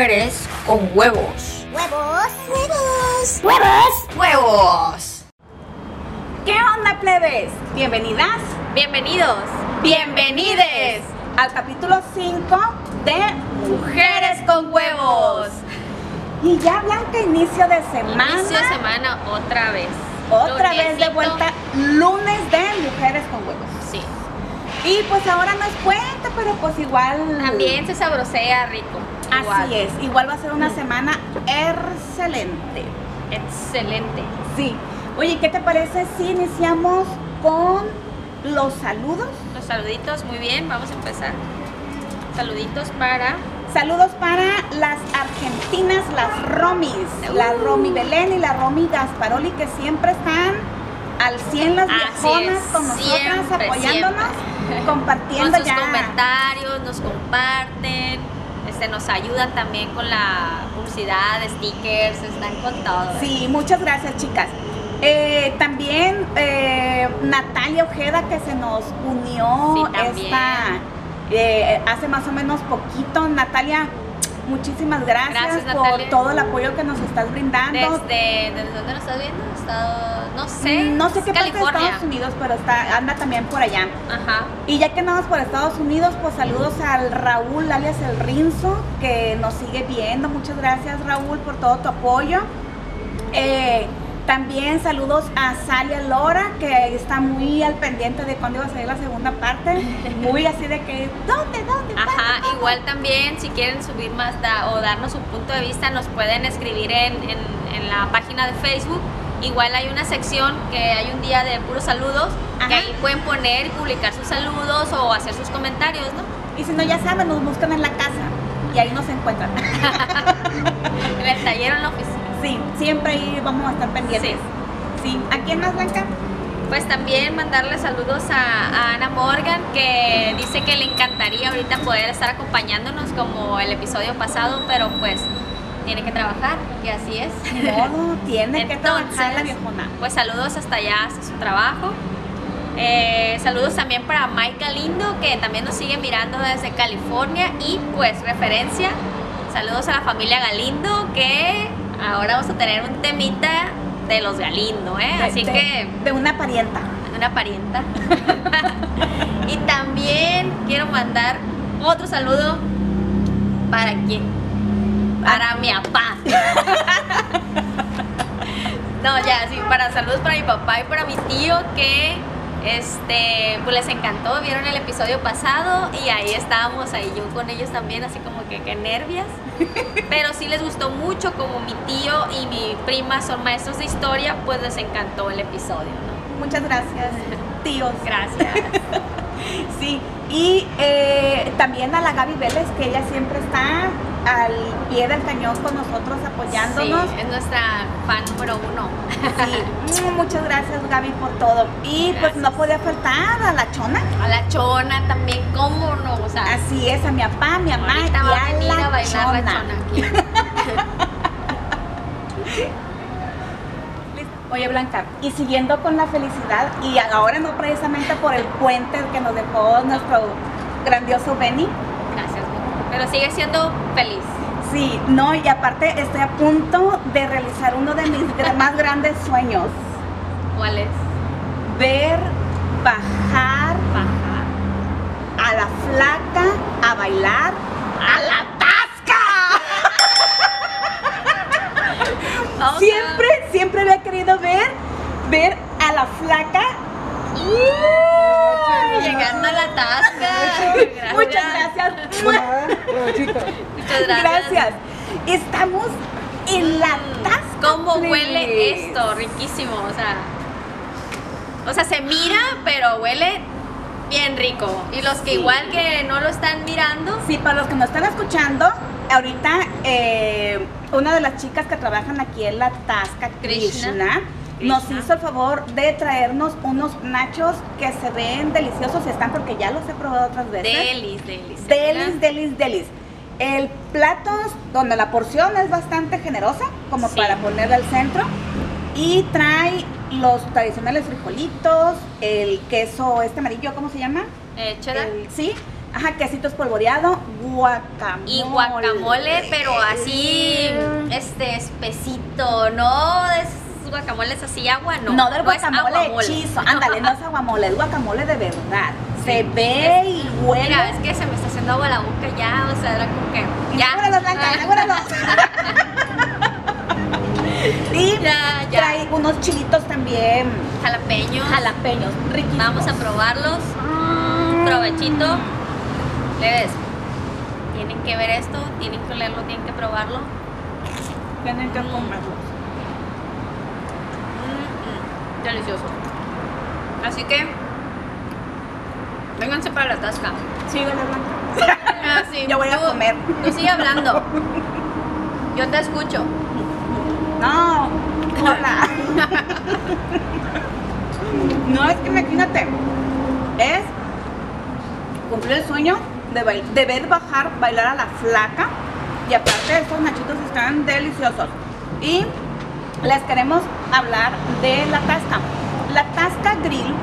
mujeres con huevos. ¡Huevos! ¡Huevos! ¡Huevos! ¡Huevos! ¿Qué onda, plebes? Bienvenidas, Bienvenidos. bienvenides al capítulo 5 de Mujeres con huevos. Y ya Blanca, inicio de semana. Inicio de semana otra vez. Otra vez de vuelta, lunes de Mujeres con huevos. Sí. Y pues ahora no es puente, pero pues igual. También se sabrosea rico. Igual. Así es, igual va a ser una semana excelente. Excelente. Sí. Oye, ¿qué te parece si iniciamos con los saludos? Los saluditos, muy bien. Vamos a empezar. Saluditos para. Saludos para las argentinas, las Romis, Uh. la Romi Belén y la Romi Gasparoli, que siempre están al 100 las viejonas con nosotras, siempre, apoyándonos, siempre. compartiendo Con sus ya. comentarios, nos comparten. Este, nos ayudan también con la publicidad, stickers, están con todo. Sí, muchas gracias, chicas. Eh, también eh, Natalia Ojeda, que se nos unió Sí, esta, eh, hace más o menos poquito. Natalia, muchísimas gracias, Gracias, por Natalia. todo el apoyo que nos estás brindando. Desde, ¿desde dónde nos estás viendo? Estado, no sé. Mm, No sé qué parte de California. Estados Unidos, pero está, anda también por allá. Ajá. Y ya que andamos por Estados Unidos, pues saludos al Raúl, alias el Rinzo, que nos sigue viendo. Muchas gracias, Raúl, por todo tu apoyo. Eh, también saludos a Salia Lora, que está muy al pendiente de cuándo iba a salir la segunda parte. Muy así de que, ¿dónde, dónde? Ajá, cuándo, cuándo?" igual también si quieren subir más da- o darnos su punto de vista, nos pueden escribir en, en- en la página de Facebook. Igual hay una sección que hay un día de puros saludos, que ahí pueden poner y publicar sus saludos o hacer sus comentarios, ¿no? Y si no, ya saben, nos buscan en la casa y ahí nos encuentran. En el taller o en la oficina. Sí, siempre ahí vamos a estar pendientes. Sí. ¿A quién más, Blanca? Pues también mandarle saludos a, a Ana Morgan, que dice que le encantaría ahorita poder estar acompañándonos como el episodio pasado, pero pues tiene que trabajar, que así es. Modo, tiene que trabajar la viejona. Pues saludos hasta allá, hasta su trabajo. Eh, saludos también para Mike Galindo, que también nos sigue mirando desde California. Y pues referencia, saludos a la familia Galindo, que ahora vamos a tener un temita de los Galindo, ¿eh? De- Así de- que De una parienta. una parienta. y también quiero mandar otro saludo para quién? Para mi papá. no, ya, sí, para saludos para mi papá y para mi tío que este pues les encantó, vieron el episodio pasado y ahí estábamos ahí yo con ellos también, así como que, que nervias. Pero sí les gustó mucho, como mi tío y mi prima son maestros de historia, pues les encantó el episodio, ¿no? Muchas gracias, tíos. Gracias. Sí, y eh, también a la Gaby Vélez, que ella siempre está al pie del cañón con nosotros apoyándonos. Sí, es nuestra fan número uno. Sí, mm, muchas gracias Gaby por todo. Y pues no podía faltar a la chona. A la chona también, ¿cómo no? O sea, Así es, a mi papá, a mi mamá y ahorita va a a venir la a bailar chona. la chona aquí. Oye Blanca, y siguiendo con la felicidad, y ahora no precisamente por el puente que nos dejó nuestro grandioso Benny. Pero sigue siendo feliz. Sí, no, y aparte estoy a punto de realizar uno de mis más grandes sueños. ¿Cuál es? Ver bajar Bajar. a la flaca a bailar a la tasca. Siempre, siempre había querido ver, ver a la flaca. Llegando a la tasca. Gracias. Muchas gracias. Muchas gracias. Gracias. Estamos en la tasca. ¿Cómo huele esto? Riquísimo. O sea. O sea, se mira, pero huele bien rico. Y los que Sí. igual que no lo están mirando, Sí, para los que nos están escuchando, ahorita eh, una de las chicas que trabajan aquí en la Tasca, Krishna. Krishna, nos hizo el favor de traernos unos nachos que se ven deliciosos y están porque ya los he probado otras veces. delis, delis. Delis, delis, delis. El plato, donde la porción es bastante generosa, como Sí. para ponerla al centro. Y trae los tradicionales frijolitos, el queso este amarillo, ¿cómo se llama? Eh, cheddar. El- sí, Ajá, quesito espolvoreado, guacamole. Y guacamole, pero así, este, espesito, no de esos guacamoles así agua, no. No, del es guacamole aguamole. hechizo. Ándale, no es aguamole, es guacamole de verdad. Se ve y huele. Mira, es que se me está haciendo agua la boca ya, o sea, era como que. Ya. Blanca, y Ya, ya. trae unos chilitos también Jalapeños. jalapeños, riquísimos. Vamos a probarlos. Provechito. Leves. Tienen que ver esto, tienen que leerlo, tienen que probarlo. Tienen que comerlos. Delicioso. Así que, vénganse para la tasca. Síguele, Blanca. Ah, sí, Yo voy a tú- comer. Tú sigue hablando. Yo te escucho. No, hola. no, es que imagínate, es cumplir el sueño de, bail- de ver bajar, bailar a la flaca. Y aparte estos nachitos están deliciosos. Y les queremos hablar de La Tasca. La Tasca Grill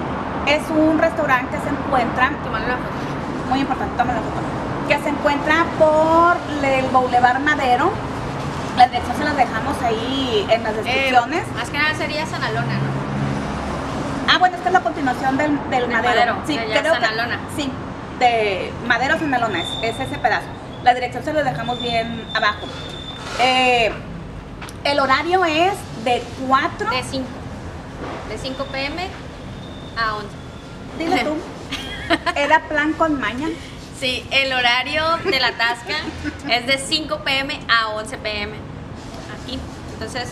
es un restaurante que se encuentra Tomarle la foto. muy importante, toma la foto, que se encuentra por el Boulevard Madero. La dirección se las dejamos ahí en las Eh, descripciones. más que nada sería Sanalona, ¿no? ah, bueno, esta es la continuación del, del De Madero. Madero, sí, de creo que- Sanalona. sí, de Madero Sanalona es, es ese pedazo. La dirección se la dejamos bien abajo. Eh, el horario es de 4. De 5. De 5 pm a 11. Dile tú. Era plan con maña. Sí, el horario de la tasca es de 5 pm a 11 pm. Aquí. Entonces,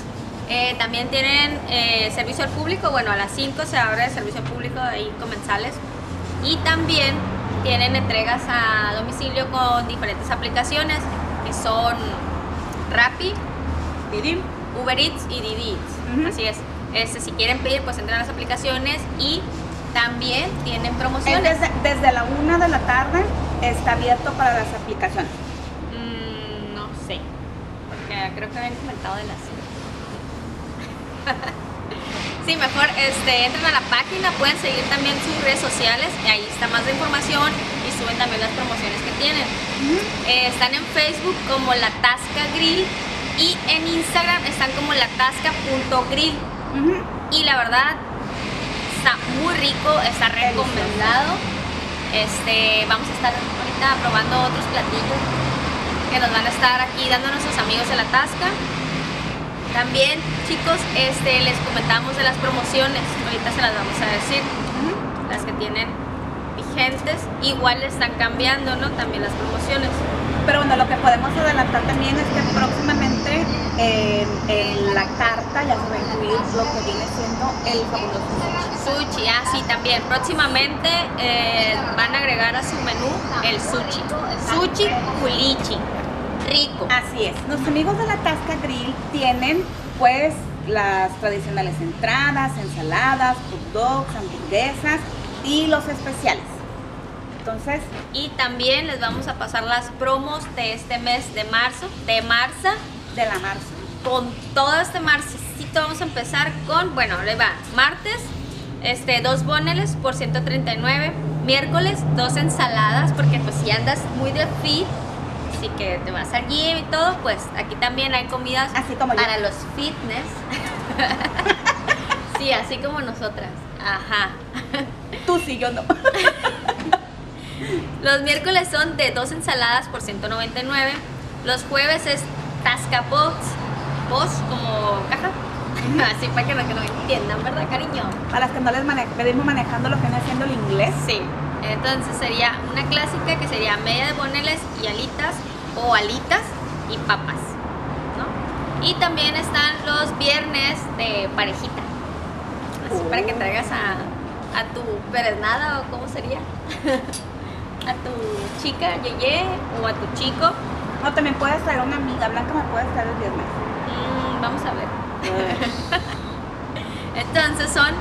eh, también tienen eh, servicio al público. Bueno, a las 5 se abre el servicio al público ahí comensales. Y también tienen entregas a domicilio con diferentes aplicaciones que son Rappi. Uber Eats y Didi Eats. Así es. Este, si quieren pedir, pues entran a las aplicaciones y también tienen Es promociones. desde, desde la 1 de la tarde está abierto para las aplicaciones. Mm, no sé, porque creo que habían comentado de las Sí, mejor este, entren a la página, pueden seguir también sus redes sociales, y ahí está más de información y suben también las promociones que tienen. Eh, están en Facebook como La Tasca Grill y en Instagram están como latasca.grill. Ujú. Y la verdad, está muy rico, está recomendado. Este, vamos a estar ahorita probando otros platillos que nos van a estar aquí dando nuestros amigos de la Tasca. También, chicos, este, les comentamos de las promociones. Ahorita se las vamos a decir. Las que tienen vigentes. Igual están cambiando, ¿no? También las promociones. Pero bueno, lo que podemos adelantar también es que próximamente en, en la carta ya se va a incluir lo que viene siendo el fabuloso sushi. Sushi, ah, sí, también. Próximamente eh, van a agregar a su menú el sushi. Sushi culichi. Rico. Así es. Los amigos de la Tasca Grill tienen pues las tradicionales entradas, ensaladas, hot dogs, hamburguesas y los especiales. Entonces, Y también les vamos a pasar las promos de este mes de marzo, de marzo. de la marzo. Con todo este marcito vamos a empezar con, bueno, le va, martes, este, dos boneles por 139. Miércoles, dos ensaladas, porque pues si andas muy de fit, así que te vas al gym y todo, pues aquí también hay comidas Así como yo. para los fitness. sí, así como nosotras. Ajá. Tú sí, yo no. Los miércoles son de dos ensaladas por 199. Los jueves es Tasca Box. Box como caja. Así para que no, que no entiendan, ¿verdad, cariño? A las que no les mane- venimos manejando lo que viene siendo el inglés. Sí. Entonces sería una clásica que sería media de boneles y alitas o alitas y papas. ¿no? Y también están los viernes de parejita. Así para que traigas a, a tu pereznada o cómo sería. a tu chica Yeye o a tu chico. O también puedes traer una amiga. Blanca me puedes traer el viernes. Mm, vamos a ver. Entonces son,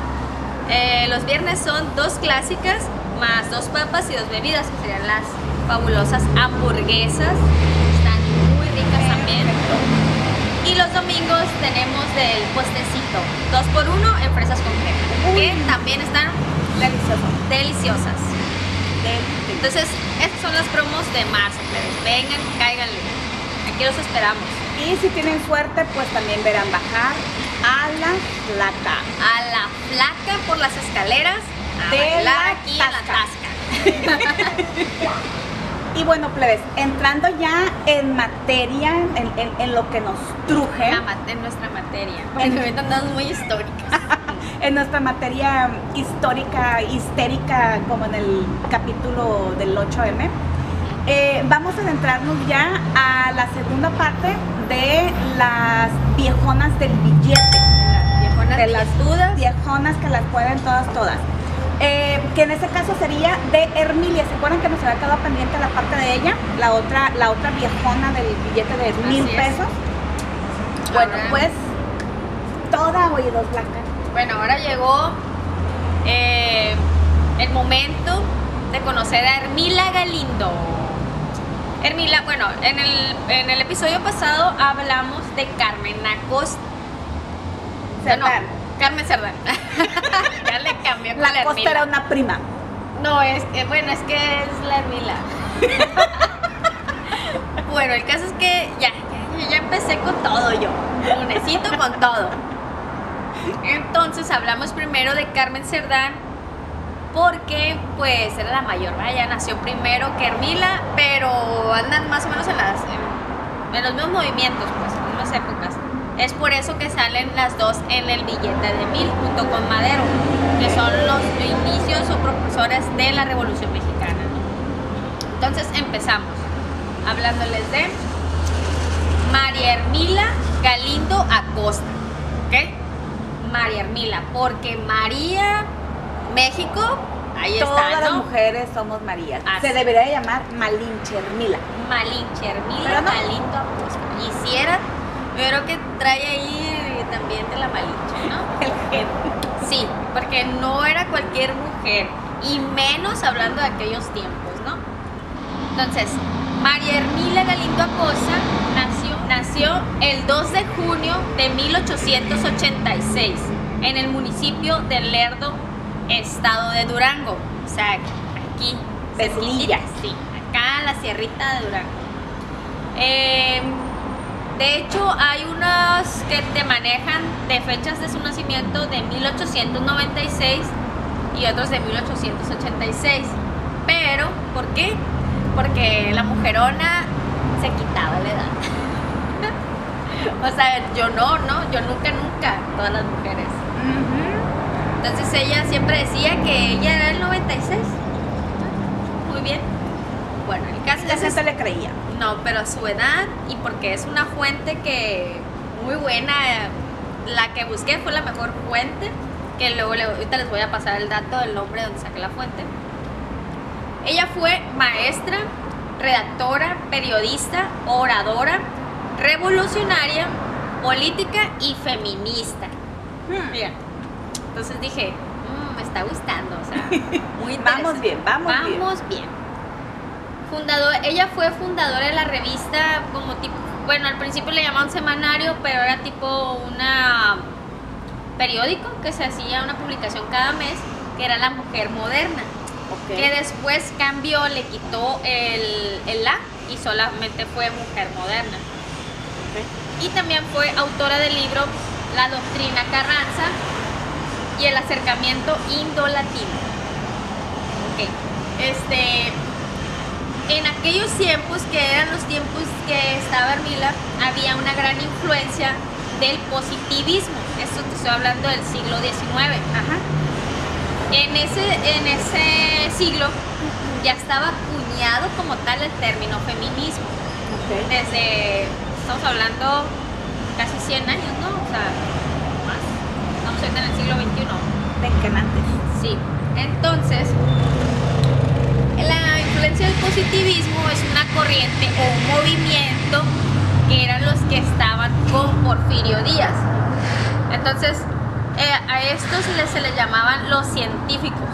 eh, los viernes son dos clásicas más dos papas y dos bebidas, que serían las fabulosas hamburguesas. Están muy ricas también. Y los domingos tenemos del postecito, dos por uno en fresas con crema, que también están Delicioso. deliciosas. Entonces, estos son las promos de marzo, plebes. Vengan, cáiganle. Aquí los esperamos. Y si tienen suerte, pues también verán bajar a la flaca. A la flaca por las escaleras a De bailar la aquí en la tasca. Y bueno, plebes, entrando ya en materia, en, en- en lo que nos truje, La en nuestra materia. Porque ahorita andamos muy históricas. en nuestra materia histórica, histérica, como en el capítulo del 8M, eh, vamos a adentrarnos ya a la segunda parte de las viejonas del billete. Las viejonas de las dudas. viejonas que las pueden todas, todas. Eh, que en ese caso sería de Hermilia. ¿Se acuerdan que nos había quedado pendiente la parte de ella? La otra, la otra viejona del billete de mil es. pesos. Bueno, pues toda oídos blanca. Bueno, ahora llegó eh, el momento de conocer a Hermila Galindo. Hermila, bueno, en el, en el episodio pasado hablamos de Carmen Acosta. No, Cerdán. Carmen Cerdán. ya le cambié La la costa era una prima. No, es que, bueno, es que es la Hermila. bueno, el caso es que ya, ya, ya empecé con todo yo. Lunesito con todo. Entonces hablamos primero de Carmen Cerdán porque pues era la mayor, ¿verdad? ella nació primero que Hermila, pero andan más o menos en, las, los mismos movimientos, pues, en las mismas épocas. Es por eso que salen las dos en el billete de mil junto con Madero, que son los inicios o propulsores de la Revolución Mexicana. Entonces empezamos hablándoles de María Hermila Galindo Acosta. ¿Ok? María Hermila, porque María México, ahí Todas está, las ¿no? mujeres somos Marías. Así. Se debería de llamar Malinche Hermila. Malinche Hermila no. Galindo Acosta. Y si era, yo creo que trae ahí también de la Malinche, ¿no? El gen. Sí, porque no era cualquier mujer, y menos hablando de aquellos tiempos, ¿no? Entonces, María Hermila Galindo Acosta nació, el 2 de junio de 1886 en el municipio de Lerdo, estado de Durango. O sea, aquí, Sí, acá en la sierrita de Durango. Eh, de hecho, hay unos que te manejan de fechas de su nacimiento de 1896 y otros de 1886. Pero, ¿por qué? Porque la mujerona se quitaba la edad. o sea, yo no, ¿no? Yo nunca, nunca, todas las mujeres. Entonces ella siempre decía que ella era el 96. Muy bien. Bueno, el caso La gente le creía. no, pero a su edad y porque es una fuente que muy buena. La que busqué fue la mejor fuente, que luego le- ahorita les voy a pasar el dato del nombre donde saqué la fuente. Ella fue maestra, redactora, periodista, oradora, revolucionaria, política y feminista. Mira, entonces dije, "Mm, me está gustando, o sea, muy Vamos bien, vamos bien. Vamos bien. Fundador, ella fue fundadora de la revista como tipo, bueno, al principio le llamaban semanario, pero era tipo una periódico que se hacía una publicación cada mes, que era La Mujer Moderna, que después cambió, le quitó el, el la y solamente fue Mujer Moderna. Y también fue autora del libro La Doctrina Carranza y el acercamiento indo-latino. Ok. Este, en aquellos tiempos, que eran los tiempos que estaba Hermila, había una gran influencia del positivismo. Esto te estoy hablando del siglo XIX. Ajá. En ese, en ese siglo ya estaba acuñado como tal el término feminismo. Desde, estamos hablando casi 100 años, ¿no? O sea, más. Estamos ahorita en el siglo XXI. Penquenantes. Sí. Entonces, la influencia del positivismo es una corriente o un movimiento que eran los que estaban con Porfirio Díaz. Entonces, eh, a estos les- se les llamaban los científicos,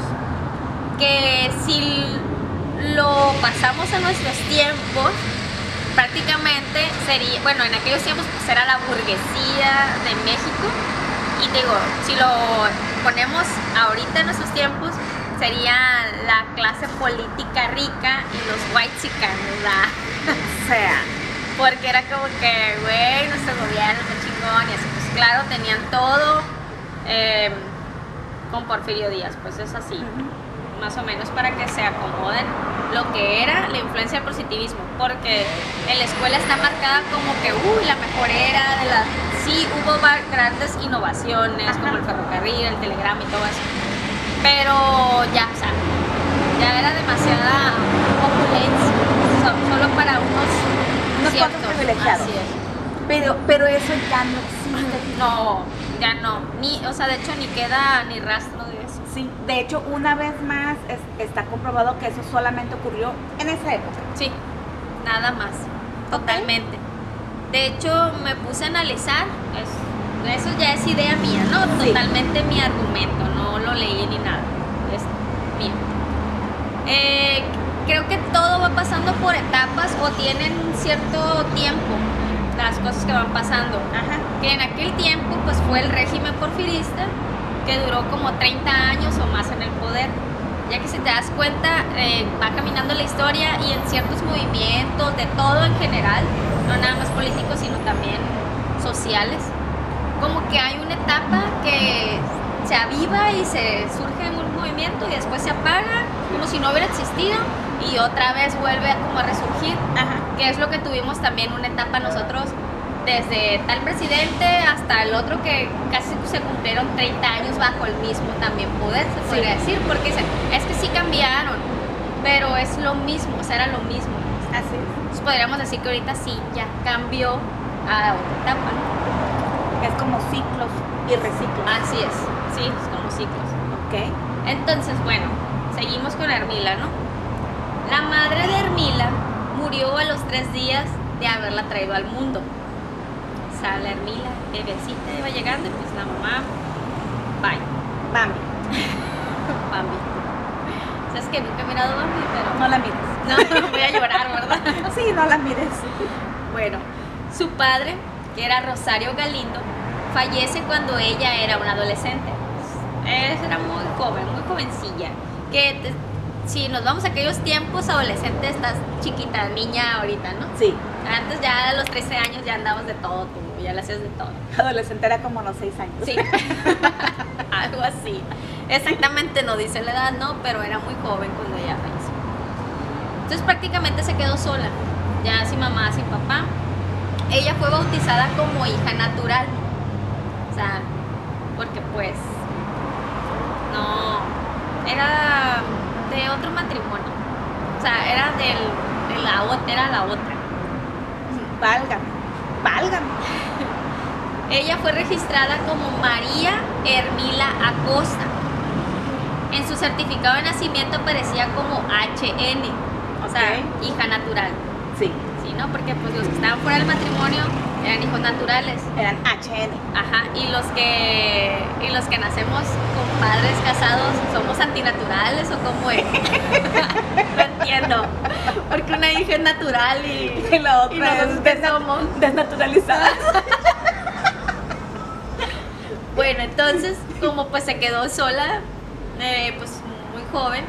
que si lo pasamos a nuestros tiempos, prácticamente sería, bueno, en aquellos tiempos pues era la burguesía de México, y digo, si lo ponemos ahorita en nuestros tiempos, sería la clase política rica y los white ¿verdad? O sea, Porque era como que, güey, nuestro gobierno está chingón y así, pues claro, tenían todo eh, con Porfirio Díaz, pues es así, más o menos para que se acomoden lo que era la influencia del positivismo, porque en la escuela está marcada como que, uy, la mejor era de la... Sí, hubo grandes innovaciones, como el ferrocarril, el telegrama y todo eso, pero ya, o sea, ya era demasiada opulencia, so- solo para unos, Unos ciertos, privilegiados. así es. pero, pero eso ya no existe. No, ya no. Ni, o sea, de hecho ni queda ni rastro. Sí, de hecho, una vez más es- está comprobado que eso solamente ocurrió en esa época. Sí, nada más. Totalmente. De hecho, me puse a analizar. es- eso ya es idea mía, ¿no? Sí. Totalmente mi argumento. No lo leí ni nada. Es mío. Eh, creo que todo va pasando por etapas o tienen cierto tiempo las cosas que van pasando. Ajá. que en aquel tiempo pues fue el régimen porfirista que duró como 30 años o más en el poder. Ya que si te das cuenta, eh, va caminando la historia y en ciertos movimientos, de todo en general, no nada más políticos, sino también sociales, como que hay una etapa que se aviva y se surge en un movimiento y después se apaga, como si no hubiera existido, y otra vez vuelve como a resurgir Ajá. que es lo que tuvimos también una etapa nosotros desde tal presidente hasta el otro que casi se cumplieron 30 años bajo el mismo también poder, se podría decir, porque dicen, es que sí cambiaron, pero es lo mismo, o sea, era lo mismo. Así es. Entonces podríamos decir que ahorita sí, ya cambió a otra etapa. Es como ciclos y reciclos. Así es, sí, es como ciclos. Ok. Entonces, bueno, seguimos con Hermila, ¿no? La madre de Hermila murió a los tres días de haberla traído al mundo. La Hermila, bebecita, iba llegando y pues la mamá, bye, Bambi. Bambi. Sabes que nunca he mirado Bambi, pero No la mires. no, no voy a llorar, ¿verdad? Sí, no la mires. Bueno, su padre, que era Rosario Galindo, fallece cuando ella era una adolescente. Era muy joven, muy jovencilla. Que te- si nos vamos a aquellos tiempos, adolescente, estás chiquita, niña ahorita, ¿no? Sí. Antes ya a los 13 años ya andabas de todo, tú, ya le hacías de todo. Adolescente era como los seis años. Sí, algo así. Exactamente no dice la edad, no, pero era muy joven cuando ella falleció. Entonces prácticamente se quedó sola, ya sin mamá, sin papá. Ella fue bautizada como hija natural. O sea, porque pues no, era de otro matrimonio. O sea, era del, de la otra, era la otra. Válgame. Válgame. Ella fue registrada como María Hermila Acosta. En su certificado de nacimiento aparecía como HN, o sea, hija natural. Sí. ¿Sí, no? Porque pues los que estaban fuera del matrimonio eran hijos naturales. Eran HN. Ajá, y los que y los que nacemos con padres casados somos antinaturales o cómo es? no entiendo. Porque una hija es natural y, Y la otra es desna- somos. desnaturalizada. Bueno, entonces, como pues se quedó sola, eh, pues muy joven,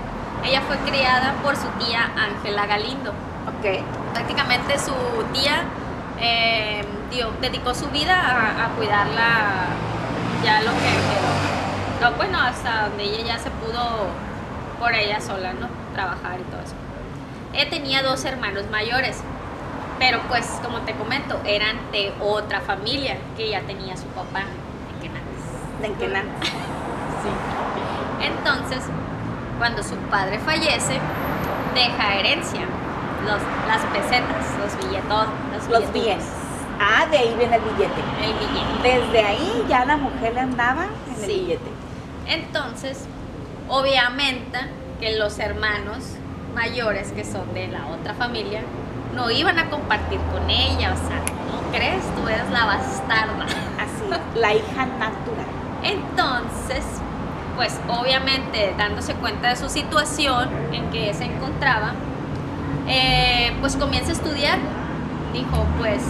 ella fue criada por su tía Ángela Galindo. ok. Prácticamente su tía eh, dio- dedicó su vida a, a cuidarla ya lo que quedó. No, bueno, hasta donde ella ya se pudo por ella sola, ¿no? Trabajar y todo eso. Ella tenía dos hermanos mayores, pero pues como te comento, eran de otra familia que ya tenía su papá en Quenates. De Enquenan. Entonces, cuando su padre fallece, deja herencia, los, las pesetas, los billetos, los, Los billetudos, bienes. Ah, de ahí viene el billete. el billete. Desde ahí ya la mujer le andaba en el billete. Entonces, obviamente que los hermanos mayores que son de la otra familia no iban a compartir con ella, o sea, ¿no crees? Tú eres la bastarda. Así, la hija natural. Entonces, pues obviamente dándose cuenta de su situación en que se encontraba, eh, pues comienza a estudiar. Dijo, pues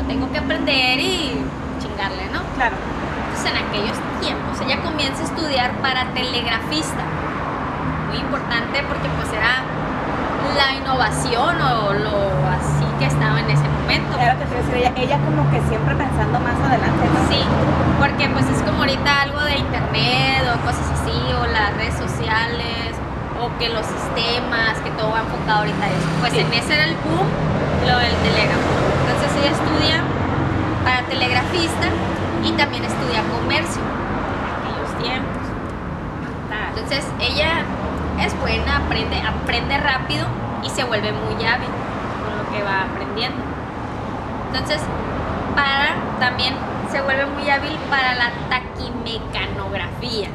yo tengo que aprender y chingarle, ¿no? Claro. Entonces en aquellos tiempos ella comienza a estudiar para telegrafista. muy importante porque pues era la innovación o lo así que estaba en ese momento. Era que a decir, ella, ella como que siempre pensando más adelante, ¿no? Sí, porque pues es como ahorita algo de internet o cosas así, o las redes sociales, o que los sistemas, que todo va enfocado ahorita a eso. Pues Sí. en ese era el boom, lo del telégrafo. Ella estudia para telegrafista y también estudia comercio en aquellos tiempos. Entonces ella es buena, aprende, aprende rápido y se vuelve muy hábil con lo que va aprendiendo. Entonces, para también se vuelve muy hábil para la taquimecanografía.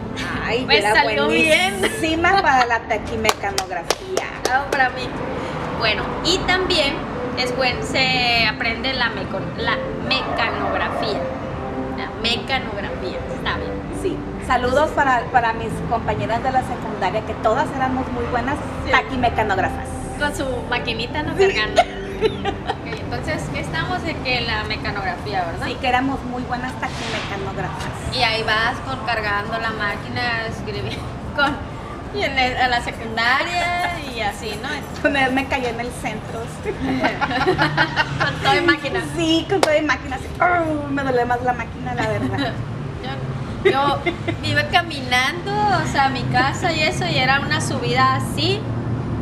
Ay, Me era salió bien. buenísima para la taquimecanografía. Ah, para mí. Bueno, y también es buen, se aprende la, meco- la mecanografía. La mecanografía, está bien. Sí. Saludos para, para mis compañeras de la secundaria, que todas éramos muy buenas Sí. taquimecanógrafas. Con su maquinita no cargando. Entonces, ¿qué estamos de que la mecanografía, verdad? Sí, que éramos muy buenas taquimecanógrafas. Y ahí vas con cargando la máquina, escribiendo con y en a la secundaria y así, ¿no? Con él me cayó en el centro. con toda máquina. Sí, con toda mi máquina. así, "Arr", me duele más la máquina, la verdad. Yo, yo iba caminando, o sea, a mi casa y eso, y era una subida así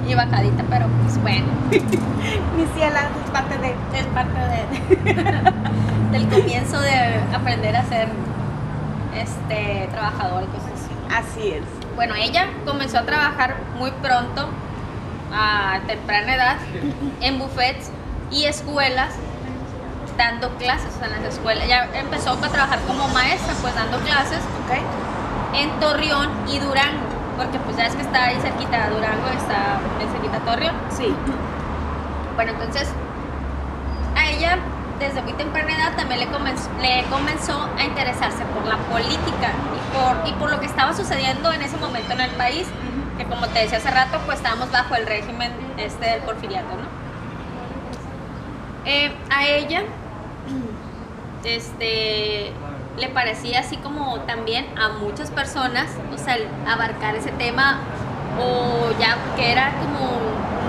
y bajadita, pero pues bueno, Mi ciela es parte de. es parte de, del comienzo de aprender a ser este trabajador y cosas así. Así es. Bueno, ella comenzó a trabajar muy pronto, a temprana edad, en buffets y escuelas, dando clases en las escuelas. Ya empezó a trabajar como maestra, pues dando clases ¿Ok? en Torreón y Durango, porque pues ya es que está ahí cerquita Durango, está bien cerquita Torreón. Sí. Bueno, entonces a ella desde muy temprana edad también le comenzó, le comenzó a interesarse por la política y por, y por lo que estaba sucediendo en ese momento en el país, que como te decía hace rato, pues estábamos bajo el régimen este del porfiriato, ¿no? Eh, a ella este le parecía así como también a muchas personas, o sea, abarcar ese tema o ya que era como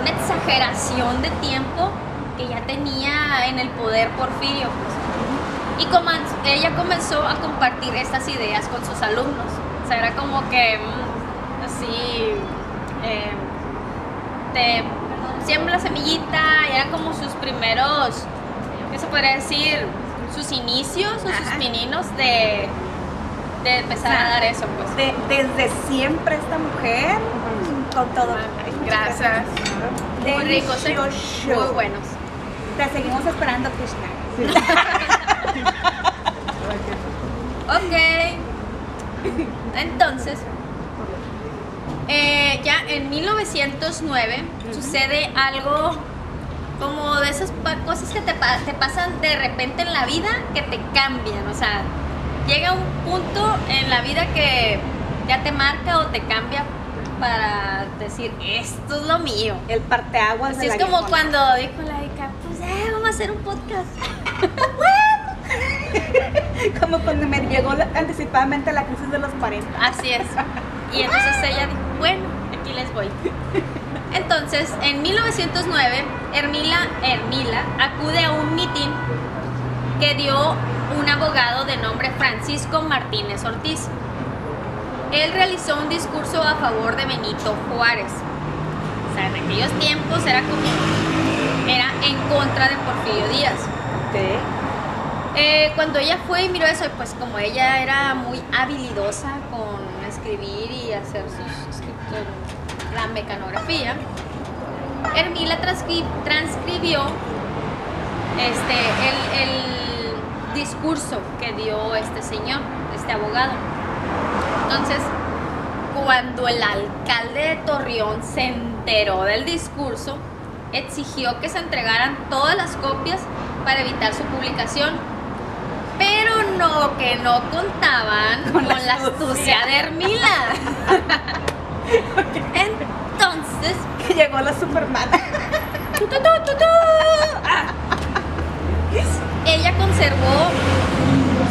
una exageración de tiempo que ya tenía en el poder Porfirio. pues. Y coman- ella comenzó a compartir estas ideas con sus alumnos. O sea, era como que mm, así, eh, te siembra la semillita, y eran como sus primeros, ¿qué se podría decir? Sus inicios o sus pininos de, de empezar O sea, a dar eso, pues. De- desde siempre esta mujer, con todo. Ay, muchas Gracias. Muy ricos, ¿eh? Muy buenos. Te seguimos esperando, Krishna. Ok. Entonces, eh, ya en 1909 sucede algo como de esas cosas que te, pa- te pasan de repente en la vida que te cambian. O sea, llega un punto en la vida que ya te marca o te cambia para decir, esto es lo mío. El parteaguas Así de es la como viejona. cuando dijo la Ica, pues eh, vamos a hacer un podcast. Como cuando me llegó anticipadamente la crisis de los 40. Así es. Y entonces ella dijo, bueno, aquí les voy. Entonces, en 1909, Hermila, Hermila acude a un mitin que dio un abogado de nombre Francisco Martínez Ortiz. Él realizó un discurso a favor de Benito Juárez. O sea, en aquellos tiempos era como, era en contra de Porfirio Díaz. Eh, cuando ella fue y miró eso, pues como ella era muy habilidosa con escribir y hacer sus la mecanografía, Hermila transcri- transcribió este, el, el discurso que dio este señor, este abogado. Entonces, cuando el alcalde de Torreón se enteró del discurso, exigió que se entregaran todas las copias para evitar su publicación. Pero no, que no contaban con, la la astucia de Hermila. Entonces, Que llegó la supermana. Ah. ella conservó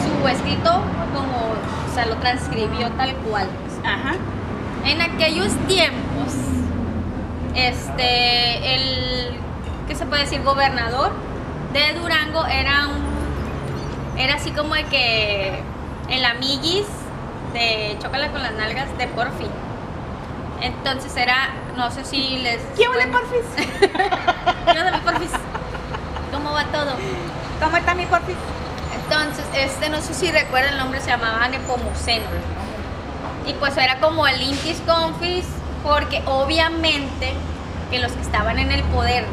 su escrito como, o sea, lo transcribió tal cual. Ajá. En aquellos tiempos, este, el, ¿qué se puede decir? Gobernador de Durango era un, era así como de que el amiguis de Chócala con las nalgas de Porfi. Entonces era, no sé si les... ¿Qué huele, porfis? ¿Cómo va todo? ¿Cómo está mi porfis? Entonces, este, no sé si recuerda el nombre, se llamaba Nepomuceno. Y pues era como el Intis Confis, porque obviamente que los que estaban en el poder,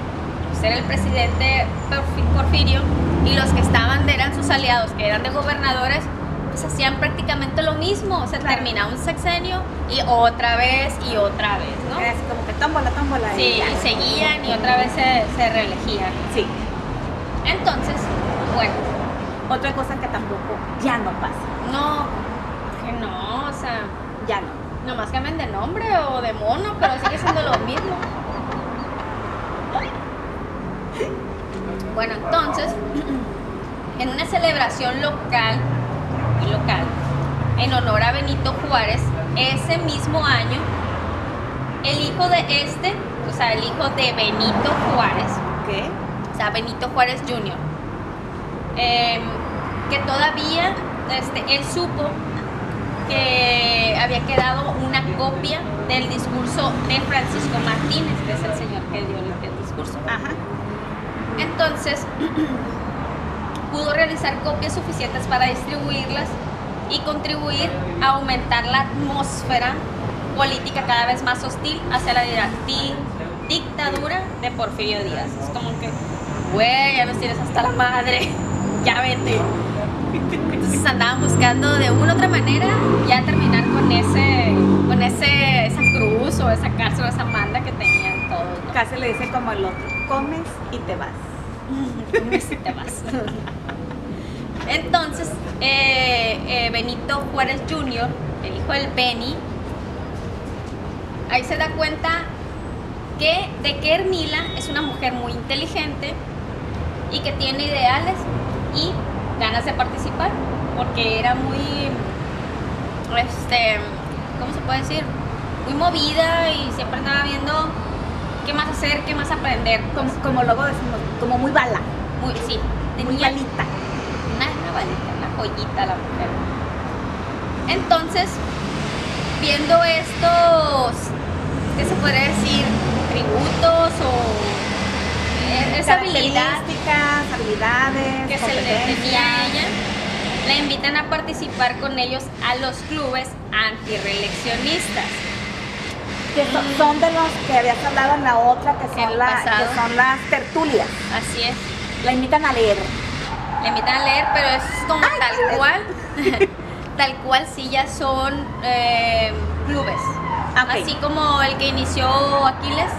pues era el presidente Porfi- Porfirio, y los que estaban eran sus aliados, que eran de gobernadores, pues hacían prácticamente lo mismo. O sea, Claro. terminaba un sexenio y otra vez y otra vez, ¿no? Así como que tómbola, tómbola. Sí, y seguían y otra vez se, se reelegían. Sí. Entonces, bueno, Otra cosa que tampoco ya no pasa. no, que no, o sea, Ya no. nomás cambian de nombre o de mono, pero sigue siendo lo mismo. Bueno, entonces, en una celebración local, local, en honor a Benito Juárez, ese mismo año, el hijo de este, o sea, el hijo de Benito Juárez, ¿Qué? o sea, Benito Juárez Jr., em, que todavía este, él supo que había quedado una copia del discurso de Francisco Martínez, que es el señor que dio el, el discurso. Ajá. Entonces, pudo realizar copias suficientes para distribuirlas y contribuir a aumentar la atmósfera política cada vez más hostil hacia la di- dictadura de Porfirio Díaz. Es como que, güey, ya nos tienes hasta la madre, ya vete. Entonces andaban buscando de una u otra manera ya terminar con ese, con ese, esa cruz o esa cárcel o esa manda que tenían todos. ¿no? Casi le dice como el otro. Comes y te vas. Si te vas. Entonces, eh, eh, Benito Juárez Jr., el hijo del Beni, ahí se da cuenta que, de que Hermila es una mujer muy inteligente y que tiene ideales y ganas de participar, porque era muy, este, ¿cómo se puede decir? Muy movida y siempre andaba viendo qué más hacer, qué más aprender. Como, como luego decimos, como muy bala. Muy, sí, Muy tenía- balita. Una, joyita la mujer. Entonces, viendo estos, ¿qué se podría decir? Tributos o eh, esa habilidad habilidades, que se le tenía a ella, la invitan a participar con ellos a los clubes antireeleccionistas. Que son, son de los que habías hablado en la otra, que son, la- que son las tertulias. Así es. La invitan a leer. Le invitan a leer, pero es como Ay, tal qué cual. tal cual sí ya son eh, clubes. Ah. Así como el que inició Aquiles,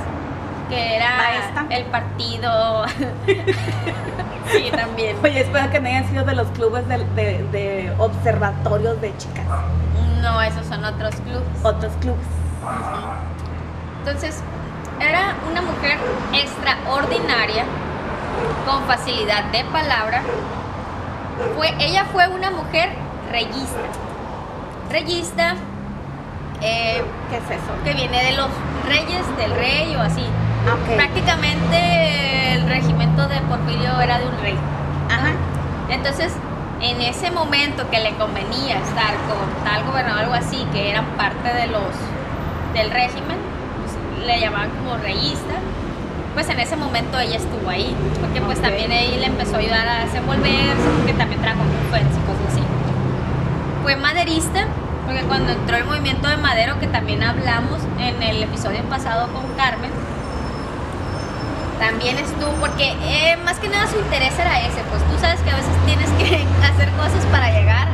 que era Maestra. el partido. sí, también. Oye, espero que no hayan sido de los clubes de, de- de observatorios de chicas. No, esos son otros clubes. Otros clubes. Entonces, era una mujer extraordinaria, con facilidad de palabra. Fue, ella fue una mujer reyista. Reyista, eh, ¿Qué es eso? que viene de los reyes, del rey o así. Ah. Prácticamente el regimiento de Porfirio era de un rey. Ajá. Entonces, en ese momento que le convenía estar con tal gobernador o algo así, que eran parte de los del régimen, pues, le llamaban como reyista, pues en ese momento ella estuvo ahí, porque pues también ahí le empezó a ayudar a desenvolverse, porque también trajo bufetes y cosas así. Fue maderista, porque cuando entró el movimiento de Madero, que también hablamos en el episodio pasado con Carmen, también estuvo, porque eh, más que nada su interés era ese, pues tú sabes que a veces tienes que hacer cosas para llegar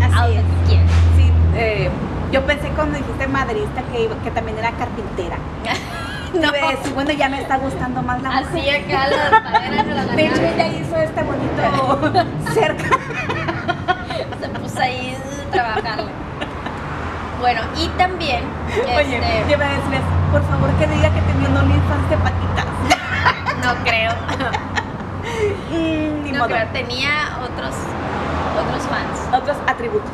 a Así donde es. tú quieres. Sí, eh, yo pensé cuando dijiste madrista que, que también era carpintera. No. Iba a decir, bueno, ya me está gustando más la Así mujer. acá las de la De hecho, ella hizo este bonito cerca. se puso ahí a trabajarle. Bueno, y también, Oye, este, yo iba a decirles, por favor que diga que tenía un OnlyFans de patitas. no creo, Mm, ni no modo. creo, tenía otros, otros fans. Otros atributos.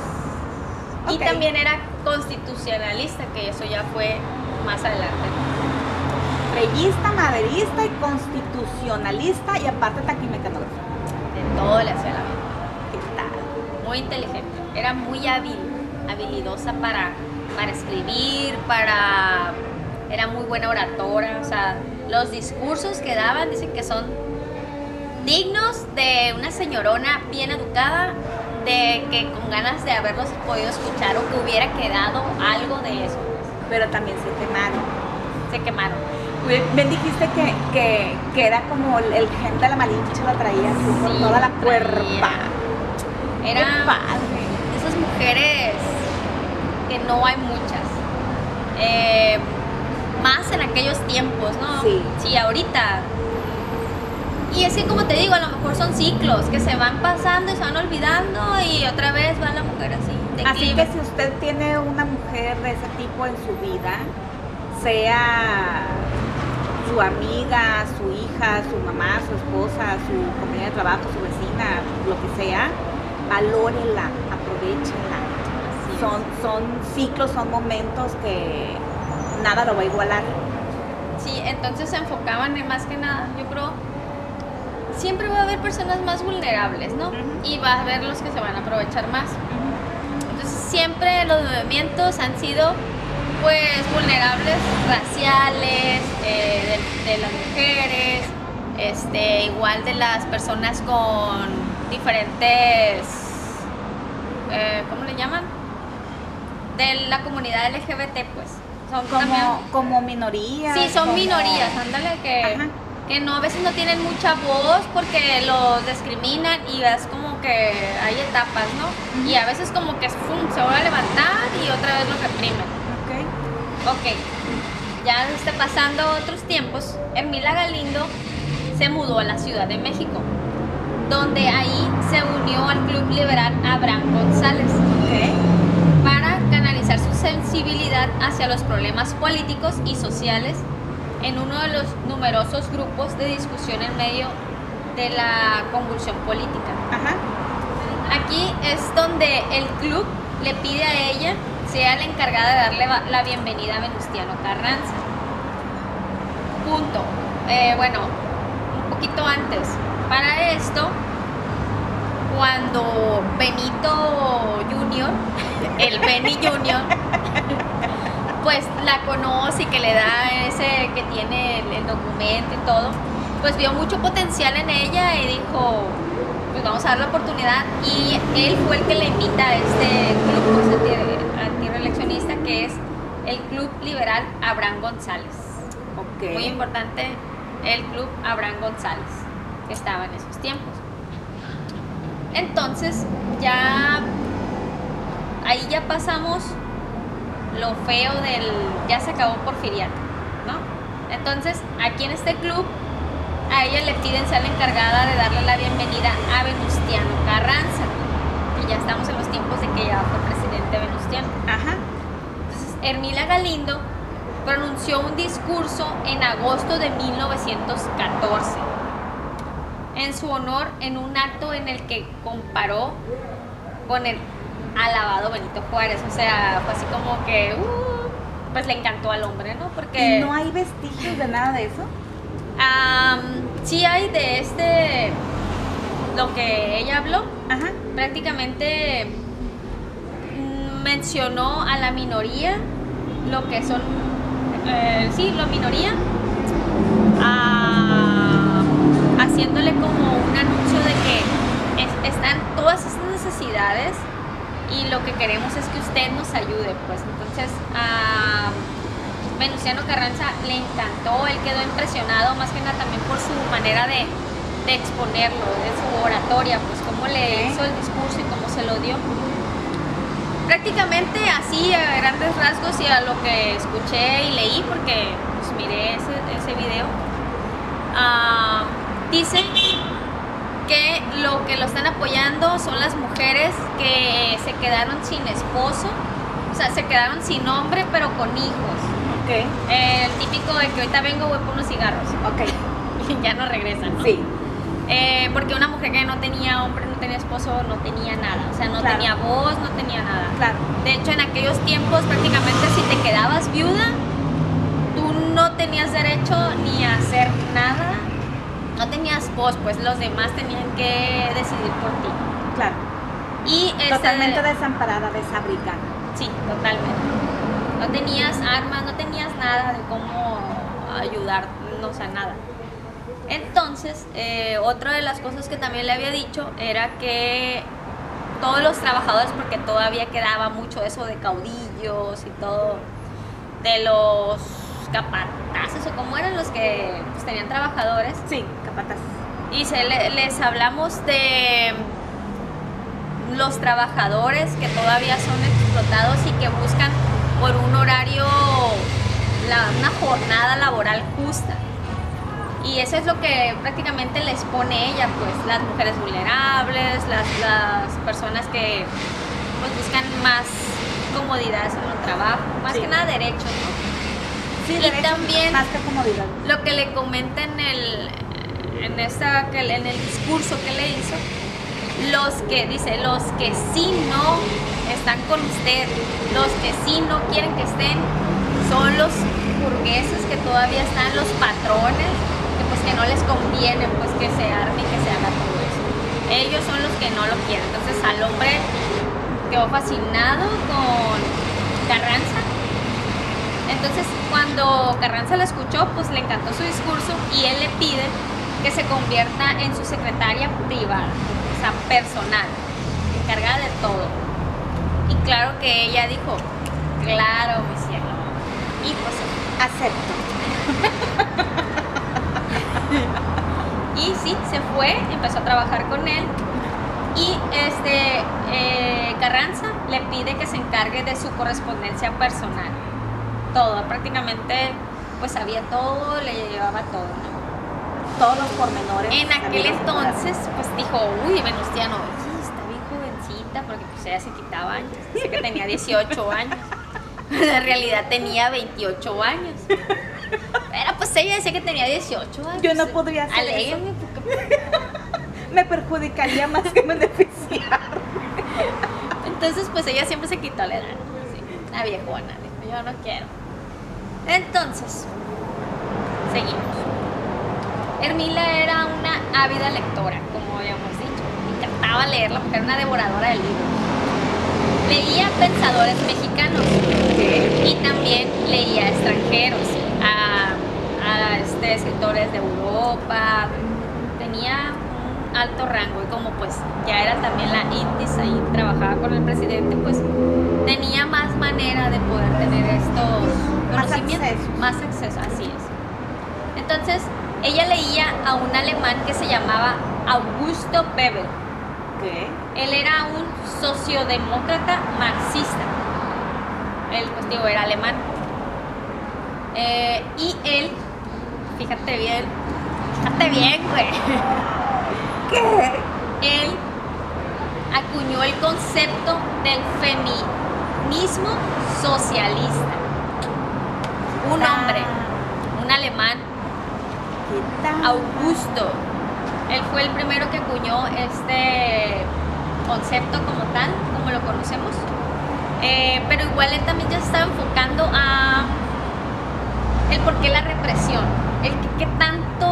Y también era constitucionalista, que eso ya fue más adelante. Estrellista, maderista y constitucionalista y aparte taquimecanógrafo. De todo le hacía la vida. ¿Qué tal? Muy inteligente. Era muy hábil, habilidosa para, para escribir, para... Era muy buena oratora. O sea, los discursos que daban dicen que son dignos de una señorona bien educada, de que con ganas de haberlos podido escuchar o que hubiera quedado algo de eso. Pero también se quemaron. Se quemaron. Me dijiste que, que, que era como el, gen de la malinche la traía así por Sí, toda la cuerpa. Era padre. esas mujeres que no hay muchas. Eh, más en aquellos tiempos, ¿no? Sí. ahorita. Y así como te digo, a lo mejor son ciclos que se van pasando y se van olvidando y otra vez va la mujer así. Así declive. que si usted tiene una mujer de ese tipo en su vida, sea su amiga, su hija, su mamá, su esposa, su compañera de trabajo, su vecina, lo que sea, valórela, aprovechenla. Son, son ciclos, son momentos que nada lo va a igualar. Sí, entonces se enfocaban en más que nada, yo creo, siempre va a haber personas más vulnerables, ¿no? Ujú. Y va a haber los que se van a aprovechar más. Entonces siempre los movimientos han sido pues vulnerables raciales, eh, de, de las mujeres, este, igual de las personas con diferentes, eh, ¿cómo le llaman? De la comunidad LGBT, pues. Son también- Como, como minoría. Sí, son como- minorías, ándale, que, Ajá. que no, a veces no tienen mucha voz porque los discriminan y es como que hay etapas, ¿no? Y a veces como que ¡fum! se vuelve a levantar y otra vez los reprimen. Ok. Ya está pasando otros tiempos, Hermila Galindo se mudó a la Ciudad de México, donde ahí se unió al Club Liberal Abraham González Ok. para canalizar su sensibilidad hacia los problemas políticos y sociales en uno de los numerosos grupos de discusión en medio de la convulsión política. Ajá. Aquí es donde el club le pide a ella sea la encargada de darle la bienvenida a Venustiano Carranza. Punto. Eh, bueno, un poquito antes. Para esto, cuando Benito Junior, el Benny Junior, pues la conoce y que le da ese que tiene el, documento y todo, pues vio mucho potencial en ella y dijo, pues vamos a dar la oportunidad y él fue el que le invita a este club que es el Club Liberal Abraham González. Ok. Muy importante el Club Abraham González que estaba en esos tiempos. Entonces ya ahí ya pasamos lo feo del ya se acabó Porfiriato, ¿no? Entonces aquí en este club a ella le piden ser la encargada de darle la bienvenida a Venustiano Carranza, que ya estamos en los tiempos de que ya fue presidente Venustiano. Ajá. Hermila Galindo pronunció un discurso en agosto de 1914 en su honor en un acto en el que comparó con el alabado Benito Juárez. O sea, fue así como que, uh, pues le encantó al hombre, ¿no? Porque ¿Y no hay vestigios de nada de eso? am, sí hay de este, lo que ella habló, Ajá. prácticamente mencionó a la minoría, lo que son, eh, sí, la minoría, ah, haciéndole como un anuncio de que es- están todas esas necesidades y lo que queremos es que usted nos ayude, pues entonces a Venustiano Carranza le encantó, él quedó impresionado más que nada también por su manera de, de exponerlo, de su oratoria, pues cómo le hizo el discurso y cómo se lo dio. Prácticamente así, a grandes rasgos y a lo que escuché y leí, porque pues miré ese, ese video, dicen que lo que lo están apoyando son las mujeres que se quedaron sin esposo, o sea, se quedaron sin hombre pero con hijos. Ok. El típico de que ahorita vengo, voy por unos cigarros Ok. y ya no regresan. ¿no? Sí. Eh, porque una mujer que no tenía hombre, tenía esposo, no tenía nada. O sea, no Claro. tenía voz, no tenía nada. Claro. De hecho, en aquellos tiempos, prácticamente si te quedabas viuda, tú no tenías derecho ni a hacer nada, no tenías voz, pues los demás tenían que decidir por ti. Claro. Y este- Totalmente desamparada, desabrigada. Sí, totalmente. No tenías armas, no tenías nada de cómo ayudarnos a nada. Entonces, eh, otra de las cosas que también le había dicho era que todos los trabajadores, porque todavía quedaba mucho eso de caudillos y todo, de los capataces o como eran los que pues, tenían trabajadores, Sí, capataz. y se le- les hablamos de los trabajadores que todavía son explotados y que buscan por un horario, la- una jornada laboral justa. Y eso es lo que prácticamente les pone ella, pues las mujeres vulnerables, las, las personas que pues, buscan más comodidades en el trabajo, más Sí. que nada derechos, ¿no? Sí, Y derecho, también- Más que comodidad. lo que le comenta en el en esta en el discurso que le hizo los que dice los que sí no están con usted los que sí no quieren que estén son los burgueses que todavía están los patrones que pues que no les conviene pues que se arme y que se haga todo eso ellos son los que no lo quieren entonces al hombre quedó fascinado con Carranza entonces, cuando Carranza la escuchó, pues le encantó su discurso y él le pide que se convierta en su secretaria privada, o sea, personal, encargada de todo. Y claro que ella dijo, claro, mi cielo. Y pues, Acepto. y sí, se fue, empezó a trabajar con él. Y este eh, Carranza le pide que se encargue de su correspondencia personal. Todo, prácticamente pues sabía todo, le llevaba todo, ¿no? Todos los pormenores. En aquel entonces, pues dijo, uy, Venustiano, "Sí, está bien jovencita, porque pues ella se quitaba años. Dice que tenía 18 años. En realidad tenía 28 años. Pues ella decía que tenía 18 años. Yo no podría hacer Alégueme, porque- Me perjudicaría más que beneficiar. Entonces, pues ella siempre se quitó la edad. Sí, la viejona, dijo, yo no quiero. Entonces, seguimos. Hermila era una ávida lectora, como habíamos dicho. Le encantaba leerla porque era una devoradora de libros. Leía pensadores mexicanos y también leía extranjeros, este, escritores de Europa. Tenía un alto rango y como pues ya era también la índice y trabajaba con el presidente, pues tenía más manera de poder tener estos Más conocimientos, más acceso, así es. Entonces, ella leía a un alemán que se llamaba Augusto Bebel. ¿Qué? Él era un sociodemócrata marxista. Él, pues digo, era alemán. Eh, y él, fíjate bien, fíjate bien, güey. ¿Qué? Él acuñó el concepto del feminismo socialista. Un Ah. hombre, un alemán. Augusto. Él fue el primero que acuñó este concepto como tal, como lo conocemos. Eh, pero igual él también ya estaba enfocando a el por qué la represión, el que, qué tanto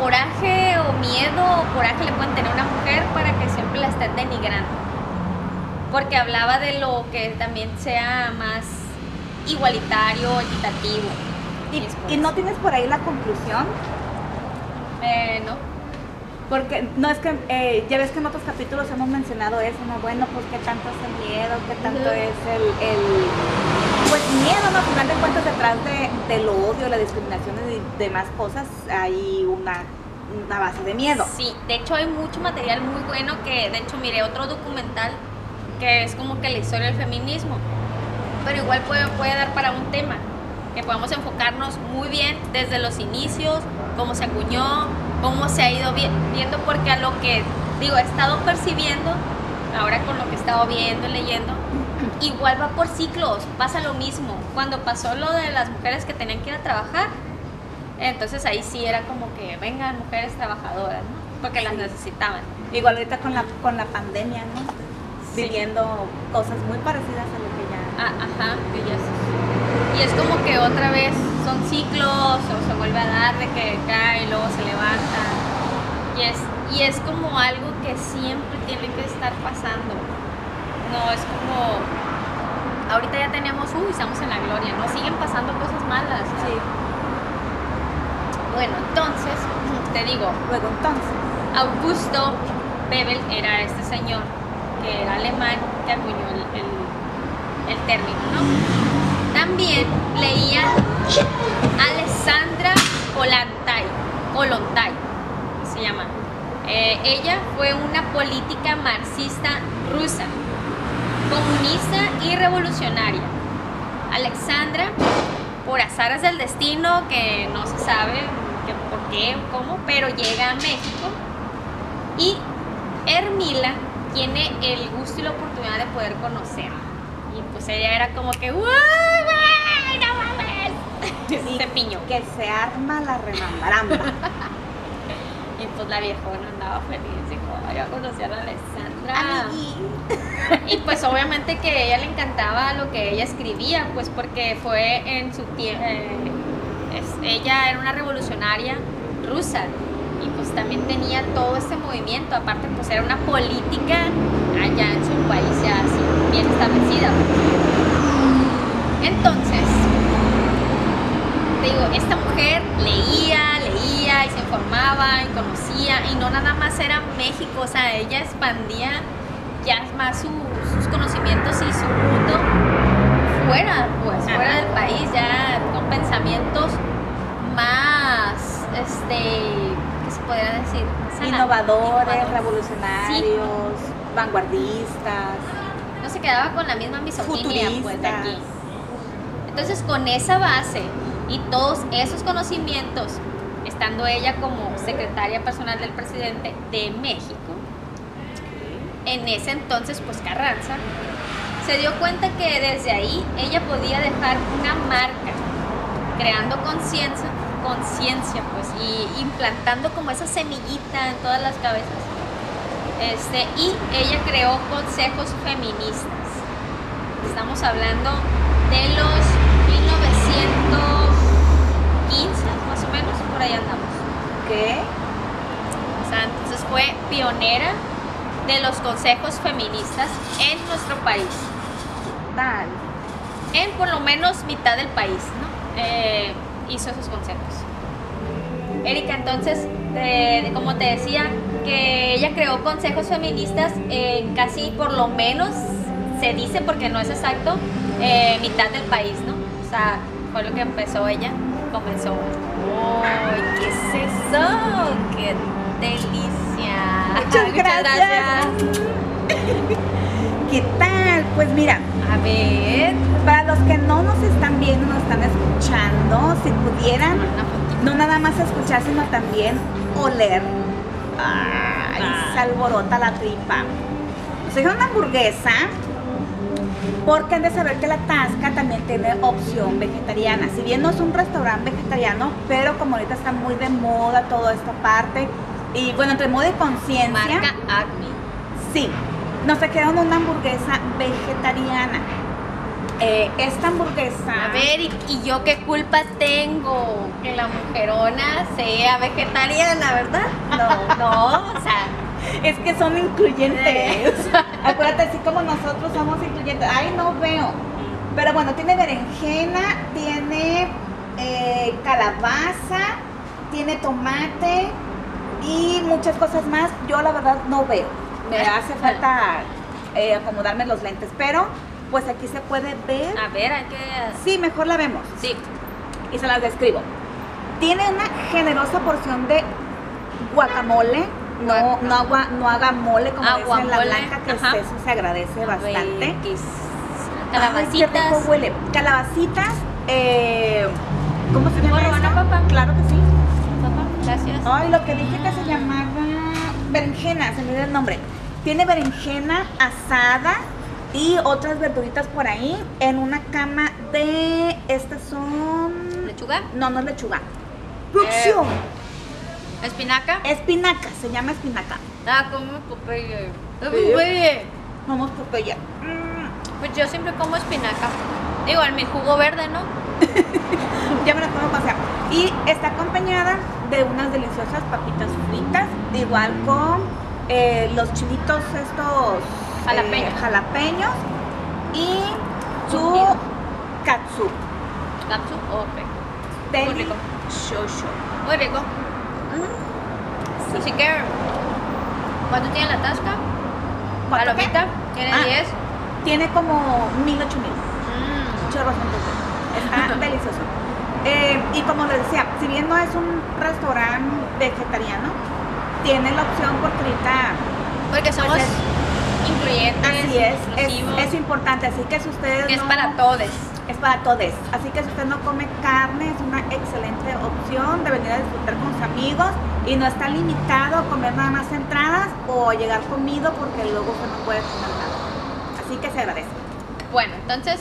coraje o miedo o coraje le pueden tener a una mujer para que siempre la estén denigrando. Porque hablaba de lo que también sea más igualitario, equitativo. ¿Y, y no tienes por ahí la conclusión? Eh, no. Porque no es que, eh, ya ves que en otros capítulos hemos mencionado eso, ¿no? Bueno, pues qué tanto es el miedo, qué tanto es el, el- pues miedo, ¿no? Al final de cuentas detrás de, del odio, la discriminación y demás cosas hay una, una base de miedo. Sí, de hecho hay mucho material muy bueno que, de hecho, miré otro documental que es como que la historia del feminismo, pero igual puede, puede dar para un tema, que podamos enfocarnos muy bien desde los inicios, cómo se acuñó, cómo se ha ido vi- viendo, porque a lo que, digo, he estado percibiendo, ahora con lo que he estado viendo leyendo, igual va por ciclos, pasa lo mismo. Cuando pasó lo de las mujeres que tenían que ir a trabajar, entonces ahí sí era como que vengan mujeres trabajadoras, ¿no? Porque las Sí. necesitaban. Igual ahorita con la, con la pandemia, ¿no? Sí. Viviendo cosas muy parecidas a lo que ya... Ah, ajá, que ya Y es como que otra vez son ciclos o se vuelve a dar de que cae y luego se levanta. Y es, y es como algo que siempre tiene que estar pasando. No es como ahorita ya tenemos, uy, estamos en la gloria, ¿no? Siguen pasando cosas malas. Sí. Bueno, entonces, te digo, Luego entonces. Augusto Bebel era este señor que era alemán que acuñó el, el- el término, ¿no? También leía Alessandra Kollontai, Kollontai, se llama. Eh, ella fue una política marxista rusa, comunista y revolucionaria. Alexandra, por azares del destino, que no se sabe que por qué o cómo, pero llega a México. Y Hermila tiene el gusto y la oportunidad de poder conocerla. Y pues ella era como que, ¡Uy, güey, no Se piñó. Que se arma la remambaramba. Y pues la viejona andaba feliz, dijo, "Ay, a conocer a Amigui. Y pues obviamente que a ella le encantaba lo que ella escribía, pues porque fue en su tiempo, ella era una revolucionaria rusa y pues también tenía todo este movimiento, aparte pues era una política allá en su país ya así bien establecida. Entonces, te digo, esta mujer leía, informaba y conocía y no nada más era México, o sea, ella expandía ya más su- sus conocimientos y su mundo fuera, pues, Ajá. fuera del país, ya con pensamientos más, este, ¿qué se podría decir? Innovadores, innovadores. revolucionarios, vanguardistas. no se quedaba con la misma misoginia pues de aquí. Entonces con esa base y todos esos conocimientos, estando ella como secretaria personal del presidente de México, en ese entonces pues Carranza, se dio cuenta que desde ahí ella podía dejar una marca, creando conciencia, conciencia pues y implantando como esa semillita en todas las cabezas. Este, y ella creó consejos feministas. Estamos hablando de los 1915, más o menos, por ahí andamos. ¿Qué? O sea, entonces fue pionera de los consejos feministas en nuestro país. Tal. En por lo menos mitad del país, ¿no? Eh, hizo esos consejos. Erika, entonces, como te decía, que ella creó consejos feministas en casi por lo menos, se dice porque no es exacto, eh, mitad del país, ¿no? O sea, fue lo que empezó ella, comenzó. ¡Ay, qué es eso! ¡Qué delicia! Muchas gracias. ¿Qué tal? Pues mira, A ver, para los que no nos están viendo, nos están escuchando, si pudieran no nada más escuchar, sino también oler. Ay, Ah. se alborota la tripa. O sea, una hamburguesa, porque han de saber que la Tasca también tiene opción vegetariana. Si bien no es un restaurante vegetariano, pero como ahorita está muy de moda toda esta parte, y bueno, entre moda y conciencia, Marca Acme. sí, nos trajeron una hamburguesa vegetariana. Eh, esta hamburguesa. A ver, ¿y, y yo qué culpa tengo que la mujerona sea vegetariana, verdad? No, no, o sea, Es que son incluyentes. Acuérdate, así como nosotros somos incluyentes. Ay, no veo. Pero bueno, tiene berenjena, tiene eh, calabaza, tiene tomate y muchas cosas más. Yo la verdad no veo. Me hace falta eh, acomodarme los lentes. Pero pues aquí se puede ver. a ver, hay que... Sí, mejor la vemos. Sí, y se las describo. Tiene una generosa porción de guacamole. No, no, agua, no haga mole como dicen la blanca, que ajá. eso se agradece bastante. ¿qué es? Ay, qué Calabacitas. huele. Calabacitas, eh, ¿cómo se llama ¿Puedo, esto? no, papá? Claro que sí. Papá, gracias. Ay, lo que dije que se llamaba berenjena, se me dio el nombre. Tiene berenjena asada y otras verduritas por ahí en una cama de estas son Lechuga, no, no es lechuga. Producción. Espinaca. Espinaca, se llama espinaca. Ah, como Popeye. Popeye. Vamos, Popeye. Mm, Pues yo siempre como espinaca. Digo, en mi jugo verde, ¿no? ya me las pongo como sea. Y está acompañada de unas deliciosas papitas fritas, igual con eh, los chilitos estos eh, Jalapeños. jalapeños y su katsu. Katsu, ok. Muy rico. shosho. Muy rico. Así que, ¿cuánto tiene la tasca? Palomita, tiene Ah. 10. Tiene como mil, ocho mil. Mm. chorros en dulce. Está delicioso. Eh, y como les decía, si bien no es un restaurante vegetariano, tiene la opción porque ahorita Porque somos Pues es- incluyentes, así es, es, importante, así que si ustedes es no- para todos. Es para todos, así que si usted no come carne es una excelente opción de venir a disfrutar con sus amigos y no está limitado a comer nada más entradas o llegar comido porque luego usted no puede comer nada. Así que se agradece. Bueno, entonces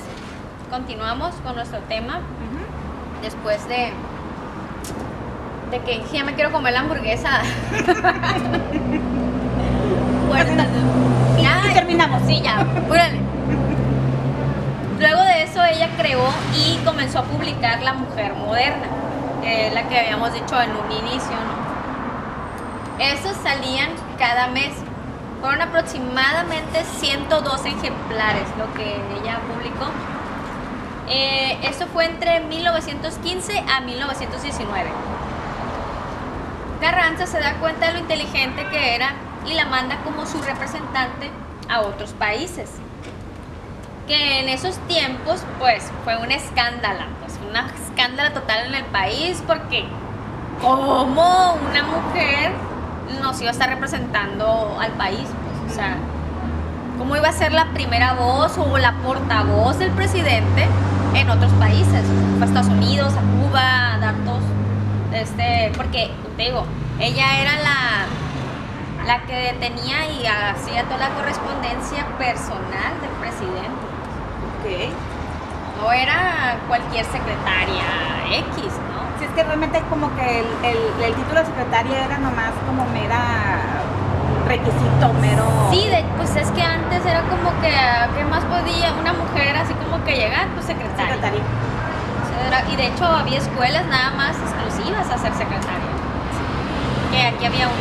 continuamos con nuestro tema después de de que ya me quiero comer la hamburguesa. bueno, Y, ya, y terminamos. Sí, ya, apúrale. Luego de eso ella creó y comenzó a publicar La Mujer Moderna, la que habíamos dicho en un inicio, ¿no? Salían cada mes. Fueron aproximadamente 102 ejemplares lo que ella publicó. Eh, esto fue entre 1915 a 1919. Carranza se da cuenta de lo inteligente que era y la manda como su representante a otros países. Que en esos tiempos, pues, fue un escándalo, pues, un escándalo total en el país, porque ¿cómo una mujer nos iba a estar representando al país? Pues, o sea, ¿cómo iba a ser la primera voz o la portavoz del presidente en otros países? A Estados Unidos, a Cuba, a dar todos, este, porque, te digo, ella era la, la que detenía y hacía toda la correspondencia personal del presidente. Ok. No era cualquier secretaria X, ¿no? Sí, es que realmente como que el, el- el título de secretaria era nomás como mera requisito, mero... Sí, de- pues es que antes era como que, ¿qué más podía una mujer así como que llegar? Pues secretaria. secretaria. Era- y de hecho había escuelas nada más exclusivas a ser secretaria. Que aquí había un,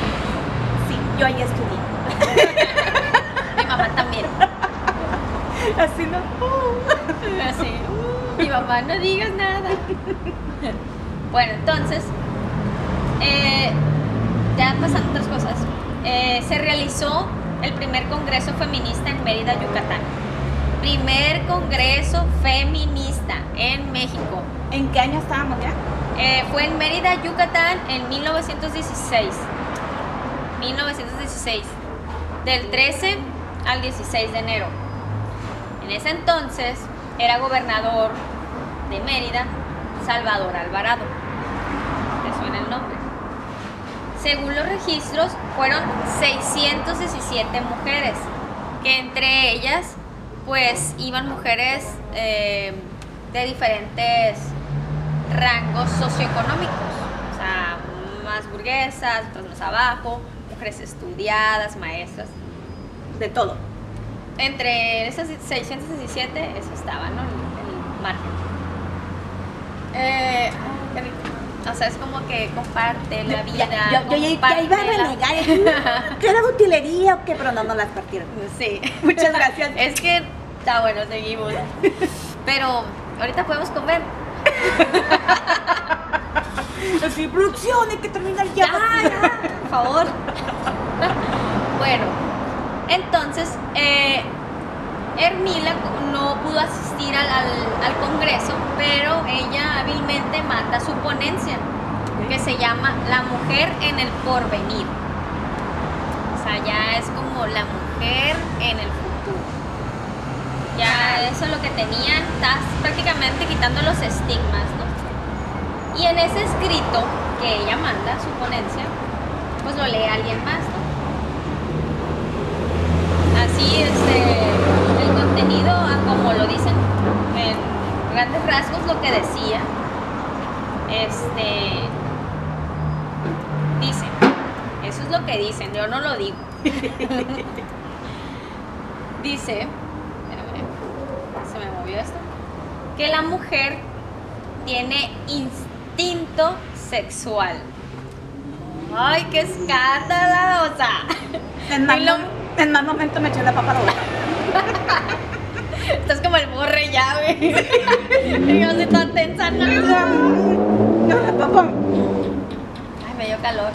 Sí, yo ahí estudié. mi mamá también. Así no. Así, mi mamá no digas nada. Bueno, entonces, eh, ya pasan otras cosas. Eh, se realizó el primer congreso feminista en Mérida, Yucatán. Primer congreso feminista en México. ¿En qué año estábamos ya? Eh, fue en Mérida, Yucatán, en 1916. 1916. Del 13 al 16 de enero. En ese entonces era gobernador de Mérida, Salvador Alvarado. ¿Te suena el nombre? Según los registros, fueron 617 mujeres, que entre ellas, pues, iban mujeres eh, de diferentes rangos socioeconómicos, o sea, más burguesas, otras más abajo, mujeres estudiadas, maestras, De todo. Entre esas 617, eso estaba, ¿no? El, el margen. Eh, rico. o sea, es como que comparte la vida. Ya, yo, yo ya- ya iba a renegar. ¿Qué era utilería o qué? Pero no, no las partieron. Sí. Muchas gracias. Es que está bueno, seguimos. Pero ahorita podemos comer. Así, producción, hay que terminar ya. Ya, ya, por favor. bueno, entonces, eh, Hermila no pudo asistir al, al- al congreso, pero ella hábilmente manda su ponencia, que se llama La mujer en el porvenir. O sea, ya es como la mujer en el futuro. Ya eso es lo que tenían, estás prácticamente quitando los estigmas, ¿no? Y en ese escrito que ella manda, su ponencia, pues lo lee alguien más. Así, este, el contenido, a como lo dicen, en grandes rasgos lo que decía, este, dicen, eso es lo que dicen, yo no lo digo. Dice, se me movió esto, que la mujer tiene instinto sexual. Ay, qué escándalo, o sea. Lo- en más momento me eché la papa a la boca. Estás como el borre ya, güey. yo así toda tensa, no. No, la papa. Ay, me dio calor.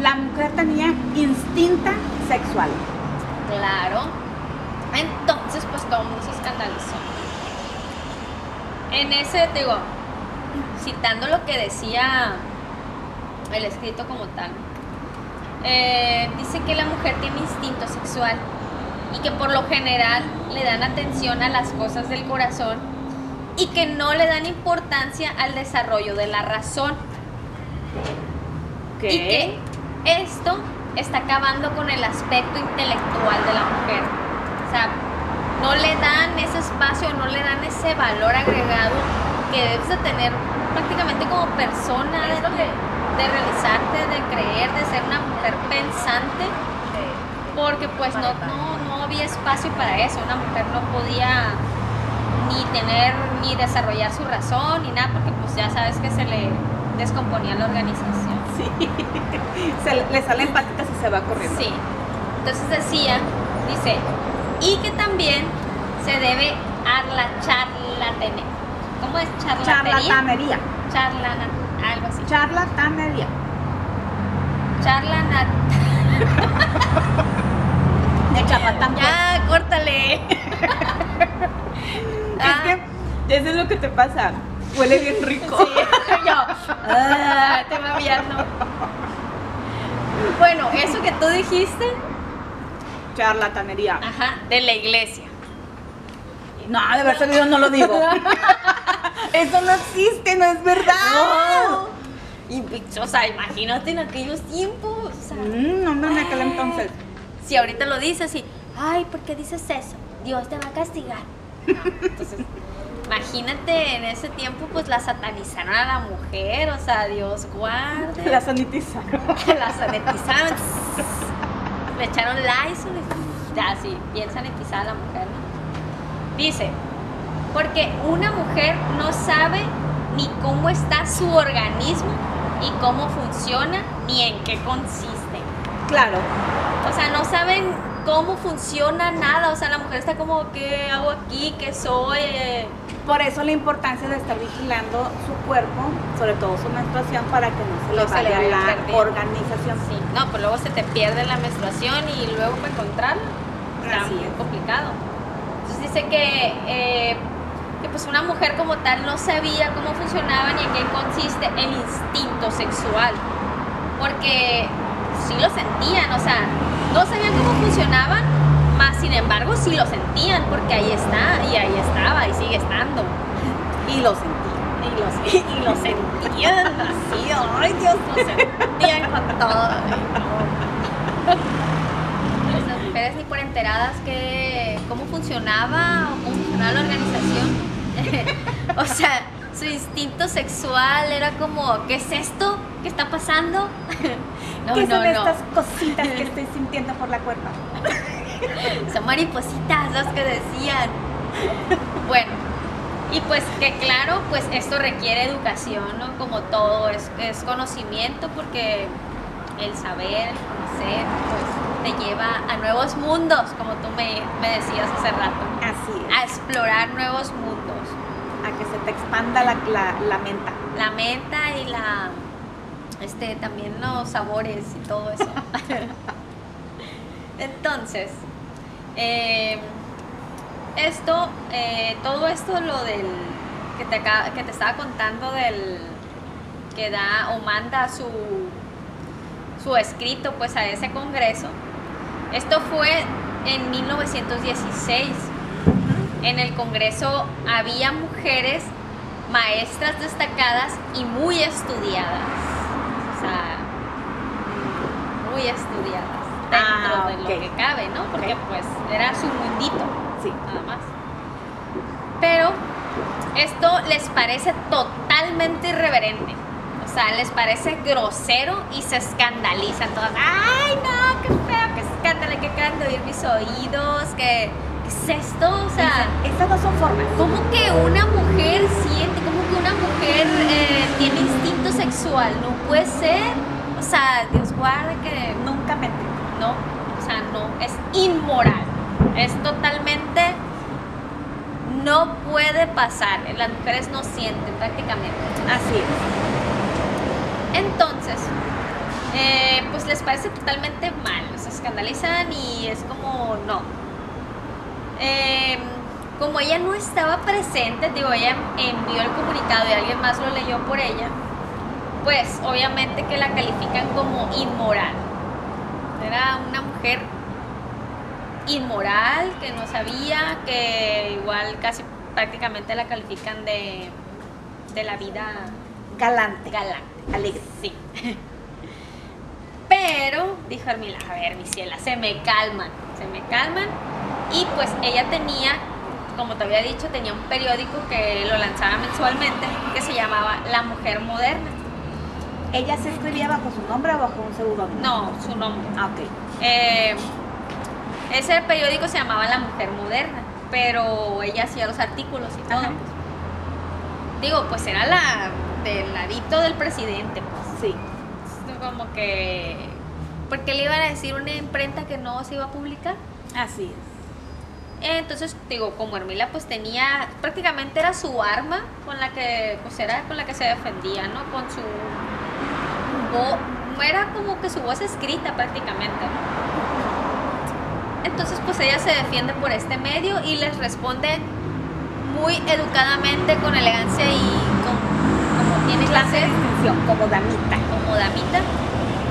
La mujer tenía instinta sexual. Claro. Entonces, pues todo el mundo se escandalizó. En ese, digo, citando lo que decía el escrito como tal, eh, dice que la mujer tiene instinto sexual y que por lo general le dan atención a las cosas del corazón y que no le dan importancia al desarrollo de la razón. Y que esto está acabando con el aspecto intelectual de la mujer. O sea, no le dan ese espacio, no le dan ese valor agregado que debes de tener prácticamente como persona de realizarte, de creer, de ser una mujer pensante, porque pues no, no, no había espacio para eso. Una mujer no podía ni tener, ni desarrollar su razón, ni nada, porque pues ya sabes que se le descomponía la organización. Sí. Se le- le salen patitas y se va corriendo. Sí. Entonces decía, dice, y que también se debe a la charlatanería. ¿Cómo es charlatanería? Charlatanería. Charlana, algo así. Charlatanería. Charlana. De charlatán. Ya, córtale. Ah, Es que eso es lo que te pasa. Huele bien rico. Sí, yo. Ah, te va viendo. Bueno, eso que tú dijiste, Charlatanería. ajá, de la iglesia. No, de haber salido no lo digo. Eso no existe, no es verdad. No. Y, o sea, imagínate en aquellos tiempos. O sea, Mm, no, no, en aquel entonces. si ahorita lo dices y, ay, ¿por qué dices eso? Dios te va a castigar. No, Entonces, imagínate en ese tiempo, pues la satanizaron a la mujer, o sea, Dios guarde. La sanitiza. la sanitizaron. Le echaron Lysol y ya, sí, bien sanitizada la mujer, ¿no? Dice, porque una mujer no sabe ni cómo está su organismo, ni cómo funciona, ni en qué consiste. Claro. O sea, no saben cómo funciona nada. O sea, la mujer está como, ¿qué hago aquí? ¿Qué soy? Por eso la importancia de estar vigilando su cuerpo, sobre todo su menstruación, para que no se le No se le vaya la organización. Sí, no, pues luego se te pierde la menstruación y luego para encontrarla está Así muy es. complicado. Entonces dice que, eh, pues una mujer como tal no sabía cómo funcionaba ni en qué consiste el instinto sexual. Porque sí lo sentían, o sea, no sabían cómo funcionaban, más sin embargo sí lo sentían, porque ahí está, y ahí estaba, y sigue estando. Y lo sentí. Y lo, y lo sentían así, ay Dios, lo sentían con todo. Las mujeres ni por enteradas que cómo funcionaba o cómo funcionaba la organización. o sea, su instinto sexual era como, ¿qué es esto? ¿Qué está pasando? no, ¿Qué no, son no. estas cositas que estoy sintiendo por la cuerpa? Son maripositas las que decían. Bueno, y pues que claro, pues esto requiere educación, ¿no? Como todo, es, es conocimiento porque el saber, el conocer, pues te lleva a nuevos mundos, como tú me, me decías hace rato, Así a es. explorar nuevos mundos. Que se te expanda la, la, la menta. La menta y la, este, también los sabores y todo eso. Entonces, eh, esto, eh, todo esto, lo del que te, que te estaba contando del que da o manda su, su escrito pues a ese congreso, esto fue en 1916. En el congreso había mujeres maestras destacadas y muy estudiadas. O sea, muy estudiadas dentro Ah, de lo que cabe, ¿no? Porque Ok. pues era su mundito, Sí. nada más. Pero esto les parece totalmente irreverente. O sea, les parece grosero y se escandalizan todas. ¡Ay, no! ¡Qué feo! ¡Qué escándalo! ¡Qué acaban de oír mis oídos! ¡Que, que es esto? O sea, Dicen, estas no son formas. ¿cómo que una mujer siente? ¿Cómo que una mujer eh, tiene instinto sexual? No puede ser. O sea, Dios guarde que Nunca mente. no, o sea, no, es inmoral. Es totalmente no puede pasar. Las mujeres no sienten prácticamente. Así es. Entonces, eh, pues les parece totalmente mal, se escandalizan y es como no. Eh, como ella no estaba presente, digo, ella envió el comunicado y alguien más lo leyó por ella, pues obviamente que la califican como inmoral. Era una mujer inmoral, que no sabía, que igual casi prácticamente la califican de, de la vida Galante. galante. Alegre. Sí. Pero, dijo Armila, a ver, mi ciela, se me calman, se me calman. Y pues ella tenía, como te había dicho, tenía un periódico que lo lanzaba mensualmente que se llamaba La Mujer Moderna. ¿Ella se escribía bajo su nombre o bajo un seudónimo? No, su nombre. Ah, ok. Eh, ese periódico se llamaba La Mujer Moderna, pero ella hacía los artículos y todo. Ajá. Digo, pues era la del ladito del presidente, pues. Sí. como que porque le iban a decir una imprenta que no se iba a publicar Así es. Entonces digo como Hermila pues tenía prácticamente era su arma con la que pues era con la que se defendía no con su voz era como que su voz escrita prácticamente entonces pues ella se defiende por este medio y les responde muy educadamente con elegancia y con como tiene Clase como damita. como damita,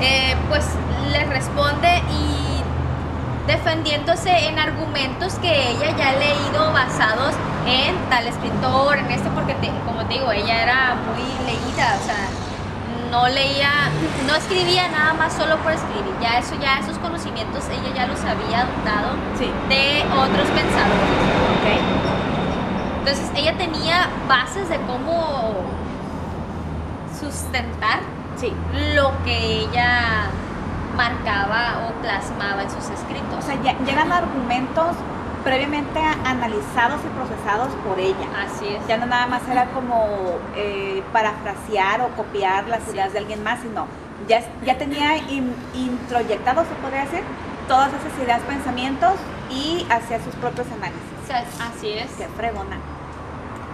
eh, pues le responde y defendiéndose en argumentos que ella ya ha leído basados en tal escritor, en este, porque te- como te digo, ella era muy leída, o sea, no leía, no escribía nada más solo por escribir, ya eso, ya esos conocimientos ella ya los había adoptado Sí. de otros pensadores. Ok. Entonces ella tenía bases de cómo sustentar Sí. lo que ella marcaba o plasmaba en sus escritos. O sea, llegan argumentos previamente analizados y procesados por ella. así es. Ya no nada más era como eh, parafrasear o copiar las Sí. ideas de alguien más, sino ya, ya tenía in- introyectado, se podría decir, todas esas ideas, pensamientos y hacía sus propios análisis. O sea, así es. Qué fregona.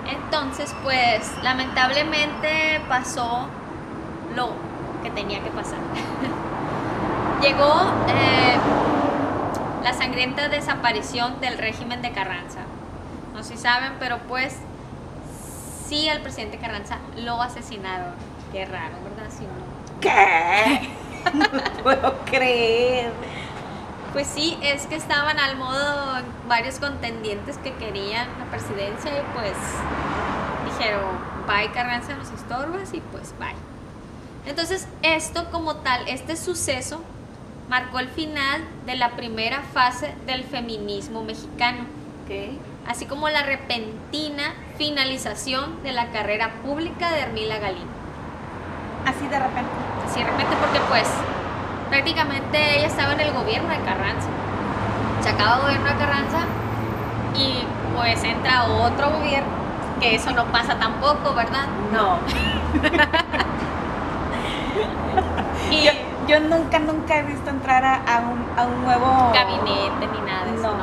Entonces, pues, lamentablemente pasó lo que tenía que pasar. Llegó eh, la sangrienta desaparición del régimen de Carranza. No sé si saben, pero pues sí al presidente Carranza lo asesinaron. Qué raro, ¿verdad? Sí, no. ¿Qué? No lo puedo creer. Pues sí, es que estaban al modo varios contendientes que querían la presidencia y pues dijeron, bye Carranza, nos estorbas y pues bye. Entonces esto como tal, este suceso marcó el final de la primera fase del feminismo mexicano, así como la repentina finalización de la carrera pública de Hermila Galindo. Así de repente. Así de repente porque pues prácticamente ella estaba en el gobierno de Carranza. Se acaba el gobierno de Carranza y pues entra otro gobierno, que eso no pasa tampoco, ¿verdad? No. Y Yo, nunca, nunca he visto entrar a, a un, a un nuevo gabinete ni nada de eso,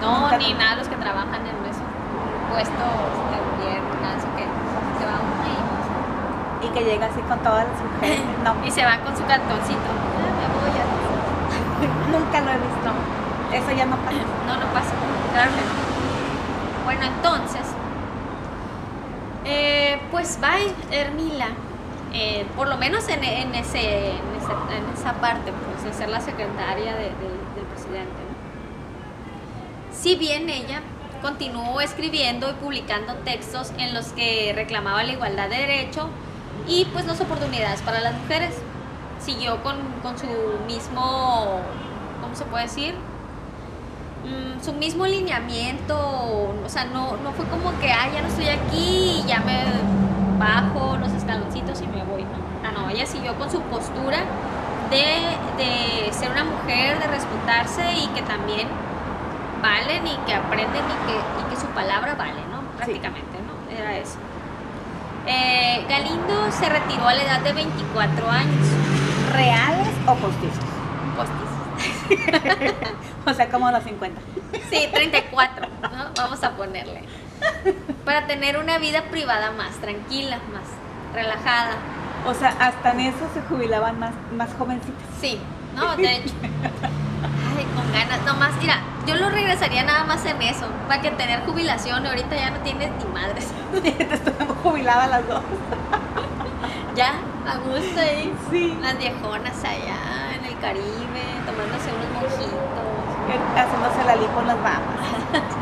No. no. Ni nada los que trabajan en esos puestos de gobierno, nada, así que se va uno y que llega así con todas las mujeres. No, y, se va con su cartoncito. Ah, me voy a nunca lo he visto. Eso ya no pasa. No, no pasa. No. Bueno, entonces, eh, pues va Hermila, eh, por lo menos en, ese, en, esa parte, pues, de ser la secretaria de- de- del presidente. Si bien ella continuó escribiendo y publicando textos en los que reclamaba la igualdad de derecho y pues las oportunidades para las mujeres, siguió con, con su mismo, ¿cómo se puede decir? Mm, su mismo lineamiento, o sea, no, no fue como que, ah, ya no estoy aquí y ya me bajo los escaloncitos y me voy, ¿no? Ah, no, ella siguió con su postura de, de ser una mujer, de respetarse y que también valen y que aprenden y que, y que su palabra vale, ¿no? Prácticamente, ¿no? Era eso. Eh, Galindo se retiró a la edad de 24 años. ¿Reales o postizos? Postis. O sea, como los 50. Sí, 34, ¿no? Vamos a ponerle. Para tener una vida privada más tranquila, más relajada. O sea, hasta en eso se jubilaban más, más jovencitas. Sí, no, de hecho. Ay, con ganas. Nomás, mira, yo lo regresaría nada más en eso. Para que tener jubilación, ahorita ya no tienes ni madres. Estamos jubiladas las dos. Ya, a gusto ahí. Sí. Las viejonas allá en el Caribe, tomándose unos mojitos. Haciéndose la lipo en las mamas.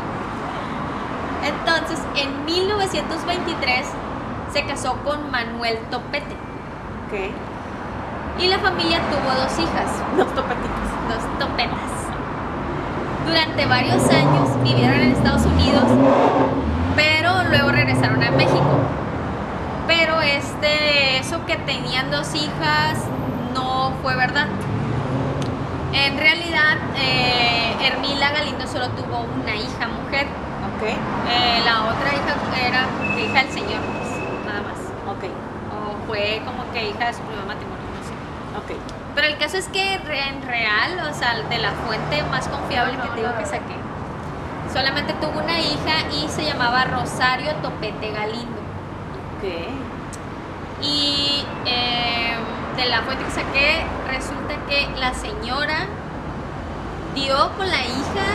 Entonces, en 1923 se casó con Manuel Topete Ok. y la familia tuvo dos hijas, Dos topetitos. dos topetas. Durante varios años vivieron en Estados Unidos, pero luego regresaron a México. Pero este, eso que tenían dos hijas no fue verdad. En realidad, eh, Hermila Galindo solo tuvo una hija mujer. Eh, la otra hija era hija del señor, pues, nada más. Ok. O fue como que hija de su primer matrimonio, no sé. Ok. Pero el caso es que en real, o sea, de la fuente más confiable que te digo que saqué, solamente tuvo una hija y se llamaba Rosario Topete Galindo. Ok. Y eh, de la fuente que saqué, resulta que la señora dio con la hija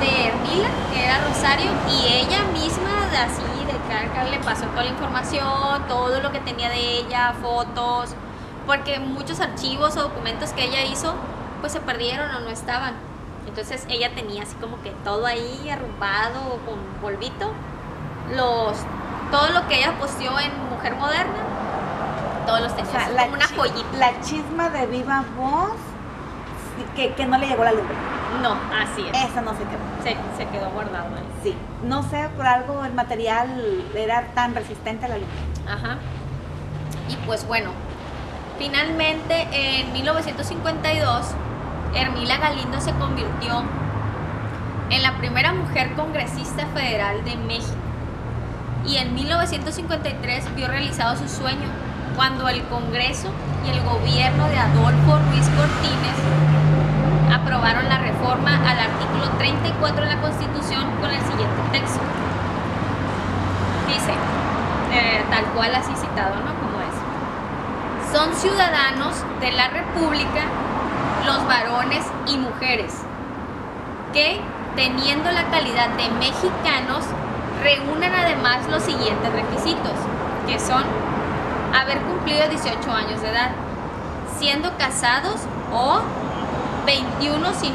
de Hermila, que era Rosario, y ella misma, de así, de carga, le pasó toda la información, todo lo que tenía de ella, fotos, porque muchos archivos o documentos que ella hizo, pues se perdieron o no estaban. Entonces ella tenía así como que todo ahí arrumbado con polvito, los, todo lo que ella posteó en Mujer Moderna, todos los O tenía, sea, la, como una joyita. la chisma de viva voz que, que no le llegó la lumbre. No, así es. Esa no se quedó. Se, se quedó guardado ahí. Sí. No sé, por algo el material era tan resistente a la lumbre. Ajá. Y pues bueno, finalmente en 1952, Hermila Galindo se convirtió en la primera mujer congresista federal de México. Y en 1953 vio realizado su sueño cuando el Congreso y el gobierno de Adolfo Ruiz Cortines aprobaron la reforma al artículo 34 de la Constitución con el siguiente texto. Dice, eh, tal cual así citado, ¿no? Como es. Son ciudadanos de la República los varones y mujeres que, teniendo la calidad de mexicanos, reúnen además los siguientes requisitos, que son haber cumplido 18 años de edad, siendo casados o 21 si,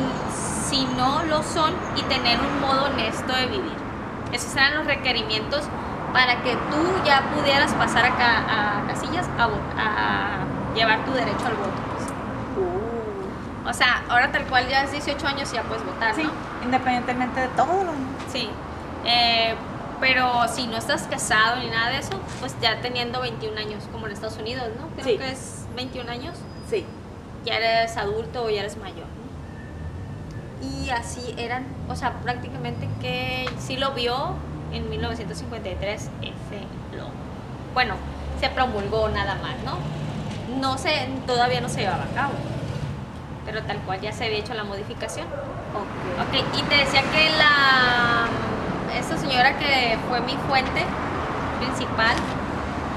si no lo son y tener un modo honesto de vivir. Esos eran los requerimientos para que tú ya pudieras pasar acá a casillas a, a llevar tu derecho al voto. pues. Uh. O sea, ahora tal cual ya es 18 años y ya puedes votar, Sí, ¿no? independientemente de todo. Sí. Eh, pero si no estás casado ni nada de eso, pues ya teniendo 21 años, como en Estados Unidos, ¿no? Creo Sí. que es 21 años, Sí. Ya eres adulto o ya eres mayor. ¿no? Y así eran, o sea, prácticamente que sí lo vio en 1953 ese lo. Bueno, se promulgó nada más, ¿no? No se, todavía no se llevaba a cabo. Pero tal cual ya se había hecho la modificación. Ok. Ok, y te decía que la esta señora que fue mi fuente principal,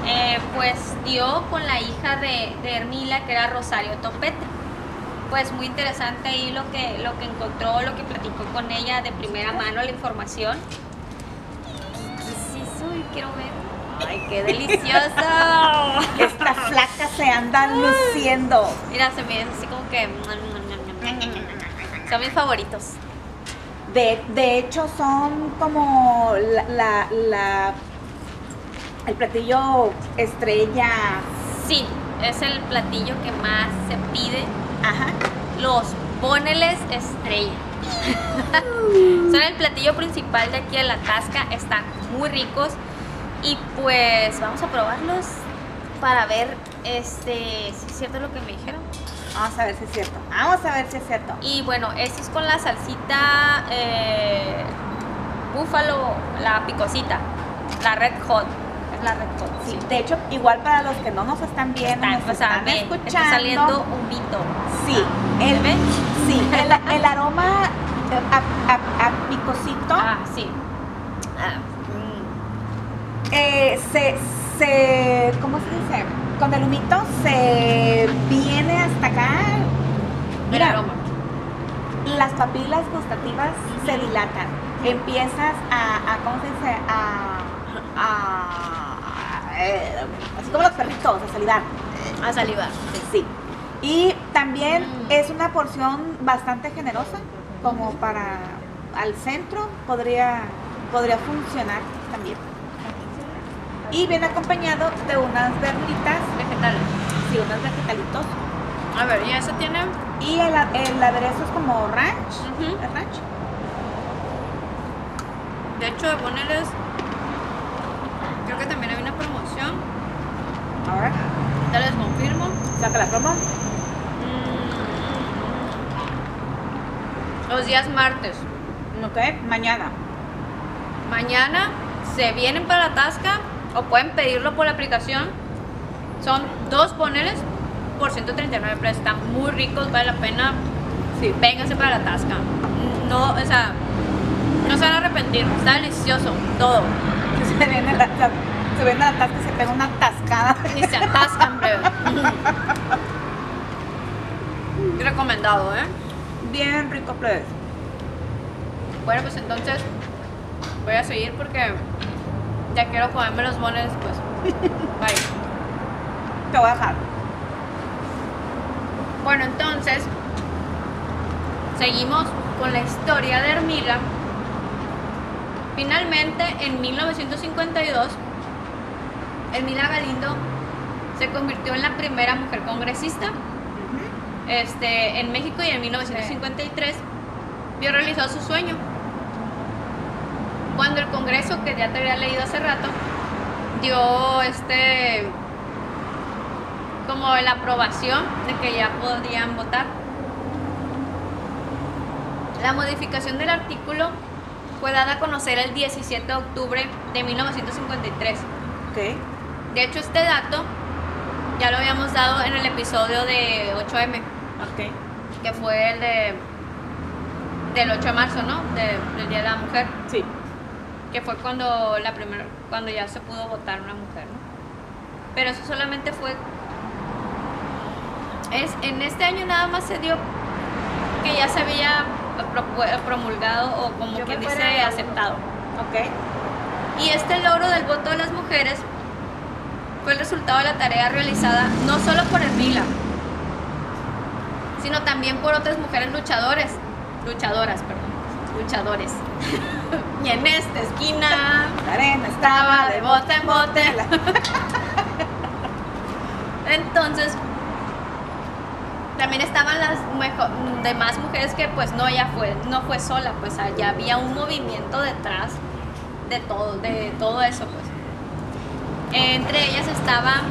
eh, pues dio con la hija de, de Hermila, que era Rosario Topete. Pues muy interesante ahí lo que, lo que encontró, lo que platicó con ella de primera mano, la información. Y quiero ver. ¡Ay, qué delicioso! Esta flaca se anda luciendo. Mira, se me así como que... Son mis favoritos. De, de hecho, son como la, la, la- el platillo estrella. Sí, es el platillo que más se pide. Ajá. Los boneles estrella. Son el platillo principal de aquí de la tasca. Están muy ricos. Y pues vamos a probarlos para ver este si es cierto lo que me dijeron. Vamos a ver si es cierto. Vamos a ver si es cierto. Y bueno, esto es con la salsita eh, búfalo, la picosita, la red hot. La red hot. Sí, de hecho, igual para los que no nos están viendo, Está, nos o sea, están escuchando. está saliendo un mito. Sí, el, ¿Ven? sí, el, el aroma a, picosito Ah, sí. Ah, mm. eh, se, se, ¿cómo se dice? Con el humito se viene hasta acá. El Mira, aroma. las papilas gustativas se dilatan. Empiezas a, a ¿cómo se dice? A, a- eh, así como los perritos, a salivar. A salivar. Sí. Y también Mm. es una porción bastante generosa, como para al centro podría, podría funcionar también. Y viene acompañado de unas verduritas, Vegetales. sí, unos vegetalitos. A ver, ¿y eso tiene? Y el, el aderezo es como ranch. Ujú. ¿es ranch? De hecho, de ponerles. Creo que también hay una promoción. Ahora, Ya les confirmo. saca la promo. Mm. Los días martes. Ok, mañana. Mañana se vienen para la Tasca o pueden pedirlo por la aplicación. Son dos poneles por 139 pesos. Están muy ricos, vale la pena. Sí. Vénganse para la Tasca. No, o sea, no se van a arrepentir. Está delicioso, todo. Se viene la, la- se viene la tasca y se pega una tascada. Ni se atascan, breve. Recomendado, ¿eh? Bien rico, plebes. Bueno, pues entonces voy a seguir porque ya quiero comerme los bones después. Bye. Te voy a dejar. Bueno, entonces seguimos con la historia de Hermila. Finalmente, en 1952, Hermila Galindo se convirtió en la primera mujer congresista este, en México y en 1953 vio realizado su sueño. Cuando el Congreso, que ya te había leído hace rato, dio este como la aprobación de que ya podían votar. La modificación del artículo fue dada a conocer el 17 de octubre de 1953. Ok. De hecho, este dato ya lo habíamos dado en el episodio de 8M, Ok. que fue el de del 8 de marzo, ¿no? De- del Día de la Mujer, Sí. que fue cuando la primera cuando ya se pudo votar una mujer, ¿no? Pero eso solamente fue es en este año nada más se dio que ya se había promulgado o como Yo quien dice fuera aceptado. Ok. Y este logro del voto de las mujeres fue el resultado de la tarea realizada no solo por Hermila, sino también por otras mujeres luchadores, luchadoras, perdón, luchadores. y en esta esquina La arena estaba de bote en bote. Entonces, también estaban las mejo- demás mujeres que pues no, ella fue, no fue sola, pues allá había un movimiento detrás de todo, de todo eso, pues. Entre ellas estaba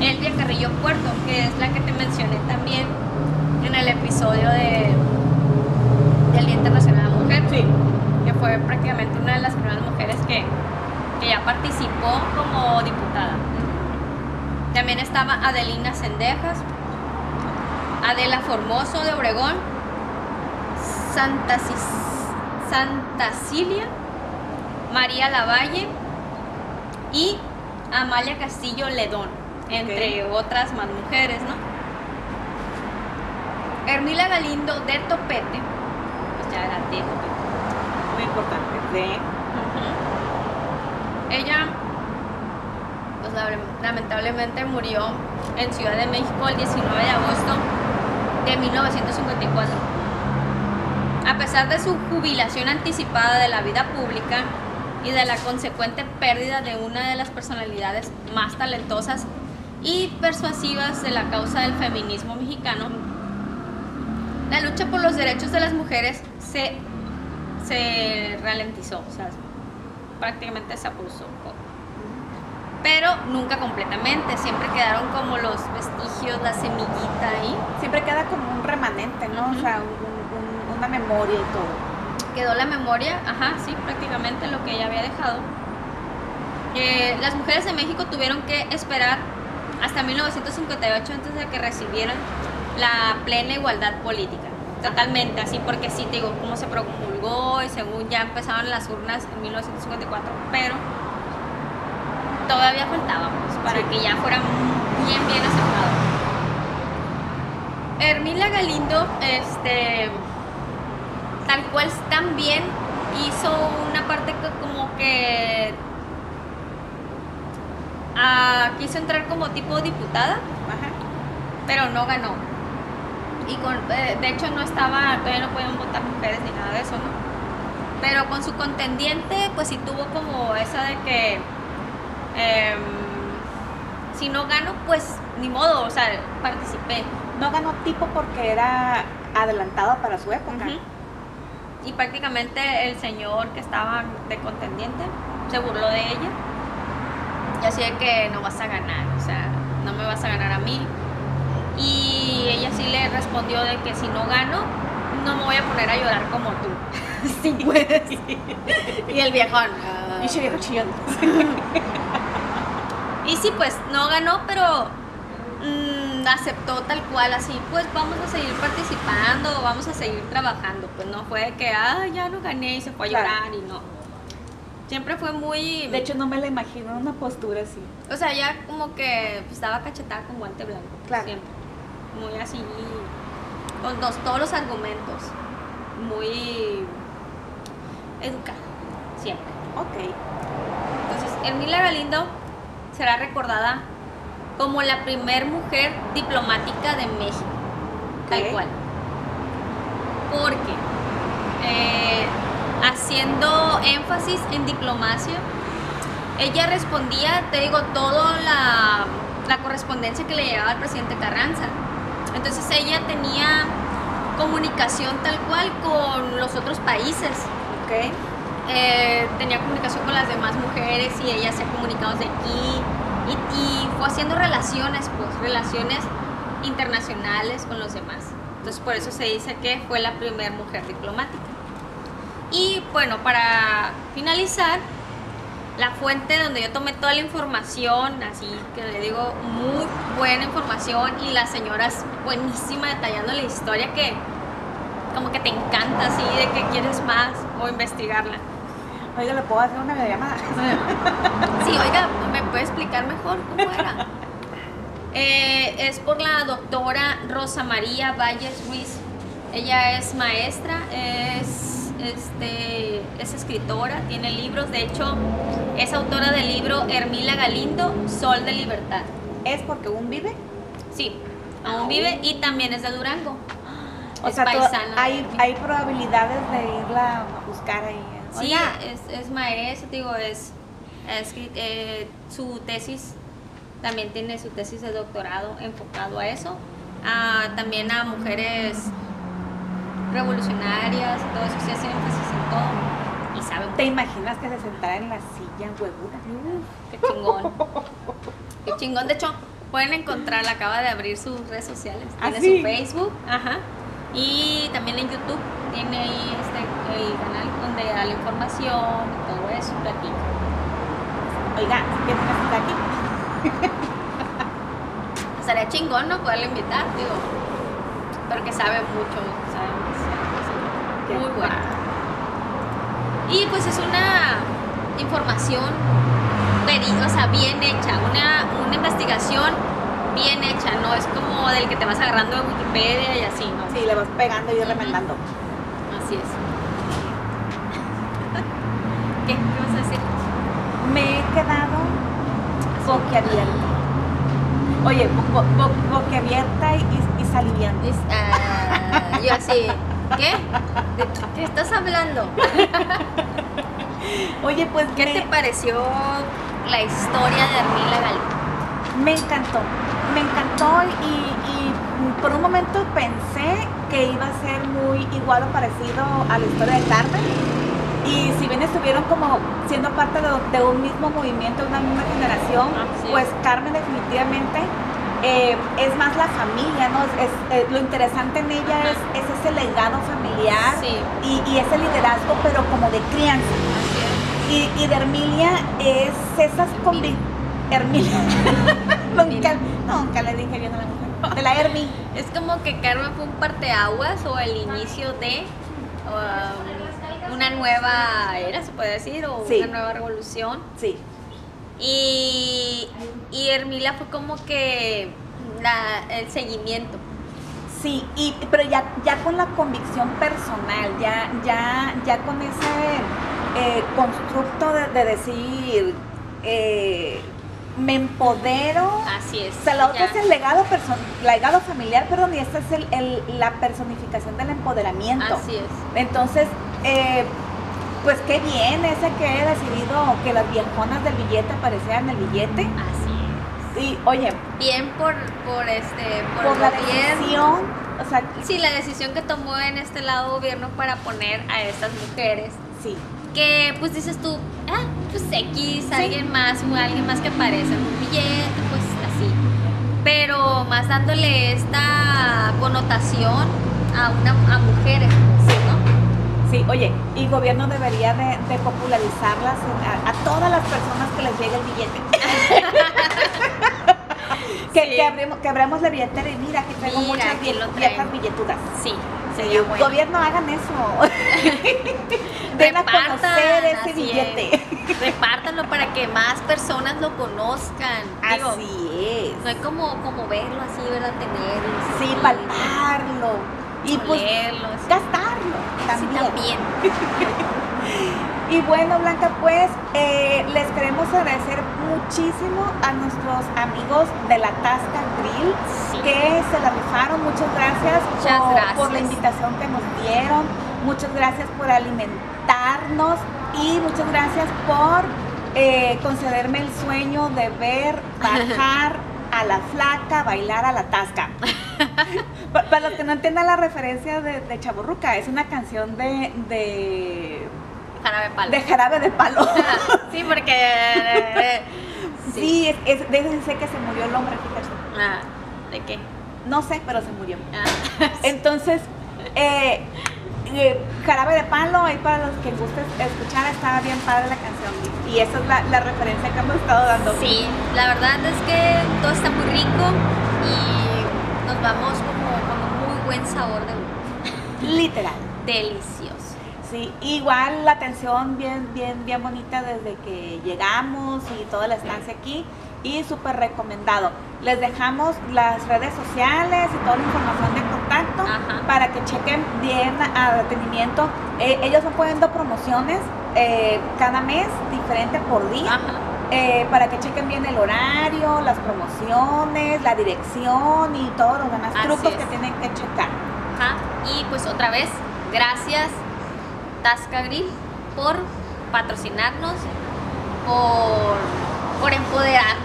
Elvia Carrillo Puerto, que es la que te mencioné también en el episodio de del Día Internacional de la Mujer Sí. que fue prácticamente una de las primeras mujeres que, que ya participó como diputada. También estaba Adelina Sendejas, Adela Formoso de Obregón, Santa, Cis- Santa Cilia, María Lavalle y Amalia Castillo Ledón, entre otras más mujeres, ¿no? Hermila Galindo de Topete, pues ya era de Topete. Muy importante. Sí. Ella, pues lamentablemente murió en Ciudad de México el 19 de agosto de 1954. A pesar de su jubilación anticipada de la vida pública y de la consecuente pérdida de una de las personalidades más talentosas y persuasivas de la causa del feminismo mexicano, la lucha por los derechos de las mujeres se, se ralentizó, o sea, prácticamente se apulsó. Pero nunca completamente, siempre quedaron como los vestigios, la semillita ahí. Siempre queda como un remanente, ¿no? Ujú. O sea, un- un- una memoria y todo. Quedó la memoria, ajá, sí, prácticamente lo que ella había dejado. Eh, las mujeres de México tuvieron que esperar hasta 1958 antes de que recibieran la plena igualdad política. Totalmente, así porque sí, te digo, cómo se promulgó y según ya empezaron las urnas en 1954, pero todavía faltaba pues, para Sí. que ya fuera bien, bien aceptado. Hermila Galindo, este, tal cual también hizo una parte que como que ah, quiso entrar como tipo diputada, Ajá. pero no ganó. Y con, eh, de hecho no estaba, todavía no podían votar mujeres ni nada de eso, ¿no? Pero con su contendiente, pues sí tuvo como esa de que em, si no gano, pues ni modo, o sea, participé. No ganó tipo porque era adelantado para su época. Y prácticamente el señor que estaba de contendiente se burló de ella. Y así de que no vas a ganar, o sea, no me vas a ganar a mí. Y ella sí le respondió de que si no gano, no me voy a poner a llorar como tú. sí puedes. y el viejón. "Ah". Y ese viejo chillón. Y sí, pues no ganó, pero mm, aceptó tal cual, así, pues vamos a seguir participando, vamos a seguir trabajando. Pues no fue de que, ah, ya no gané y se fue a Claro. llorar y no. Siempre fue muy... De hecho, no me la imagino en una postura así. o sea, ya como que pues, estaba cachetada con guante blanco. Claro. Siempre. Muy así, con los- todos los argumentos. Muy educada, siempre. Ok. Entonces, Hermila Galindo será recordada como la primer mujer diplomática de México, tal cual. Porque eh, haciendo énfasis en diplomacia, ella respondía, te digo, toda la, la correspondencia que le llegaba al presidente Carranza. Entonces ella tenía comunicación tal cual con los otros países Ok. Eh, tenía comunicación con las demás mujeres y ella se ha comunicado desde aquí y, y fue haciendo relaciones, pues relaciones internacionales con los demás. Entonces por eso se dice que fue la primera mujer diplomática. Y bueno, para finalizar, la fuente donde yo tomé toda la información, así que le digo, muy buena información y la señora es buenísima detallando la historia que como que te encanta, así de que quieres más o investigarla. Oiga, ¿le puedo hacer una videollamada? Sí, oiga, ¿me puede explicar mejor cómo era? Eh, es por la doctora Rosa María Valles Ruiz. Ella es maestra, es, este, es escritora, tiene libros. De hecho, es autora del libro Hermila Galindo, Sol de Libertad. ¿Es porque aún vive? Sí, aún vive y también es de Durango. O es sea, hay, hay probabilidades de irla a buscar ahí. Sí, Oiga, es, es maestra, digo, es, eh, su tesis, también tiene su tesis de doctorado enfocado a eso, a- también a mujeres revolucionarias, y todo eso, sí hace énfasis en todo y sabe ¿te imaginas que se sentara en la silla huevuda? qué chingón. Qué chingón, de hecho, pueden encontrarla, acaba de abrir sus redes sociales, ¿Ah, tiene sí? su Facebook, ajá, y también en YouTube tiene ahí este, el canal donde da la información y todo eso, platica. Oiga, ¿qué tienes aquí? Estaría chingón, ¿no? Poderle invitar, digo. Pero que sabe mucho, sabe. Muy bueno. Y pues es una información, o sea, bien hecha, una, una investigación bien hecha, no es como del que te vas agarrando de Wikipedia y así, ¿no? Sí, le vas pegando y Ujú. remendando. Así es. ¿Qué? ¿Qué vas a decir? Me he quedado boquiabierta. Oye, bo- bo- bo- boquiabierta y, y, saliviando. Es- ah, yo así, ¿qué? ¿De qué estás hablando? Oye, pues ¿Qué me, te pareció la historia de Hermila Galindo? me encantó. Me encantó y, y por un momento pensé que iba a ser muy igual o parecido a la historia de Carmen. Y si bien estuvieron como siendo parte de, de un mismo movimiento, de una misma generación, es. pues Carmen definitivamente eh, es más la familia, ¿no? Es, es, lo interesante en ella es, es ese legado familiar Sí. y, y ese liderazgo, pero como de crianza. Y, y de Hermilia es esas. Hermilia. nunca, nunca le dije bien a la mujer. De la Hermi. es. Como que Carmen fue un parteaguas o el inicio de um, una nueva era, se puede decir, o Sí. una nueva revolución. Sí. Y, y Hermila fue como que la- el seguimiento. Sí, y, pero ya, ya con la convicción personal, ya, ya, ya con ese eh, constructo de, de decir, eh, me empodero. Así es. O sea, la otra ya. es el legado, legado familiar, perdón, y esta es el, el- la personificación del empoderamiento. Así es. Entonces, eh, pues qué bien ese que haya decidido que las viejonas del billete aparecieran en el billete. Así Y oye, es. Bien por, por este por, la decisión, o sea, Sí, la decisión que tomó en este lado gobierno para poner a estas mujeres sí, que pues dices tú, ah, pues X, alguien más o alguien más que aparece en un billete, pues así. Pero más dándole esta connotación a una a mujeres, ¿no? sí, oye, y gobierno debería de, de popularizarlas a, a todas las personas que les llegue el billete. que, Sí. que, abremos, que abramos la billetera y mira que traigo Mira, muchas lo viejas billetudas. Sí, Sí, sería bueno. Gobierno, hagan eso. Den a conocer ese billete. es. Repártanlo para que más personas lo conozcan. Digo, Así es. no hay como, como verlo así, ¿verdad? Tenerlo. Sí, así, palparlo. Y pues olerlo, gastarlo Sí, también. también. Y bueno, Blanca, pues eh, les queremos agradecer muchísimo a nuestros amigos de la Tasca Grill Sí. que se la rifaron. Muchas gracias, Muchas por, gracias. por la invitación que nos dieron. Muchas gracias por alimentarnos y muchas gracias por eh, concederme el sueño de ver bajar a la flaca bailar a la tasca. Pa- Para los que no entiendan la referencia de, de Chaburruca, es una canción de, de, Jarabe palo. de jarabe de palo. sí, porque. eh, Sí, es, es, desde que se murió el hombre, fíjate. Ah, ¿De qué? No sé, pero se murió. Ah, Entonces, eh, eh, jarabe de palo, ahí para los que gusten escuchar, estaba bien padre la canción. Y, y esa es la, la referencia que hemos estado dando. sí, la verdad es que todo está muy rico y nos vamos como con un muy buen sabor de boca. Literal. Delicioso. Sí, igual la atención bien, bien, bien bonita desde que llegamos y toda la estancia aquí y súper recomendado. Les dejamos las redes sociales y toda la información de contacto Ajá. para que chequen bien a detenimiento. Eh, ellos van poniendo promociones eh, cada mes, diferente por día, eh, para que chequen bien el horario, las promociones, la dirección y todos los demás Así trucos es. que tienen que checar. Ajá. Y pues otra vez, gracias Tasca Grill por patrocinarnos, por, por empoderarnos,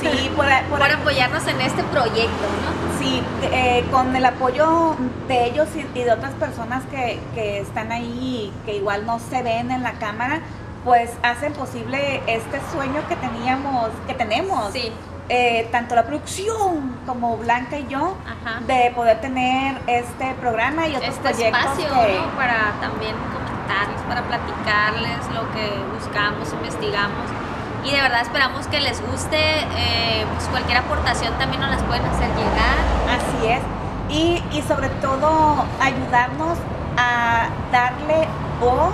Sí, por, por por apoyarnos en este proyecto, ¿no? Sí, eh, con el apoyo de ellos y, y de otras personas que, que están ahí, que igual no se ven en la cámara, pues hacen posible este sueño que teníamos, que tenemos, Sí, eh, tanto la producción como Blanca y yo, ajá. de poder tener este programa y otros este proyectos espacio que, ¿no? para también para platicarles lo que buscamos, investigamos. Y de verdad esperamos que les guste. eh, pues cualquier aportación también nos las pueden hacer llegar. Así es. Y, y sobre todo ayudarnos a darle voz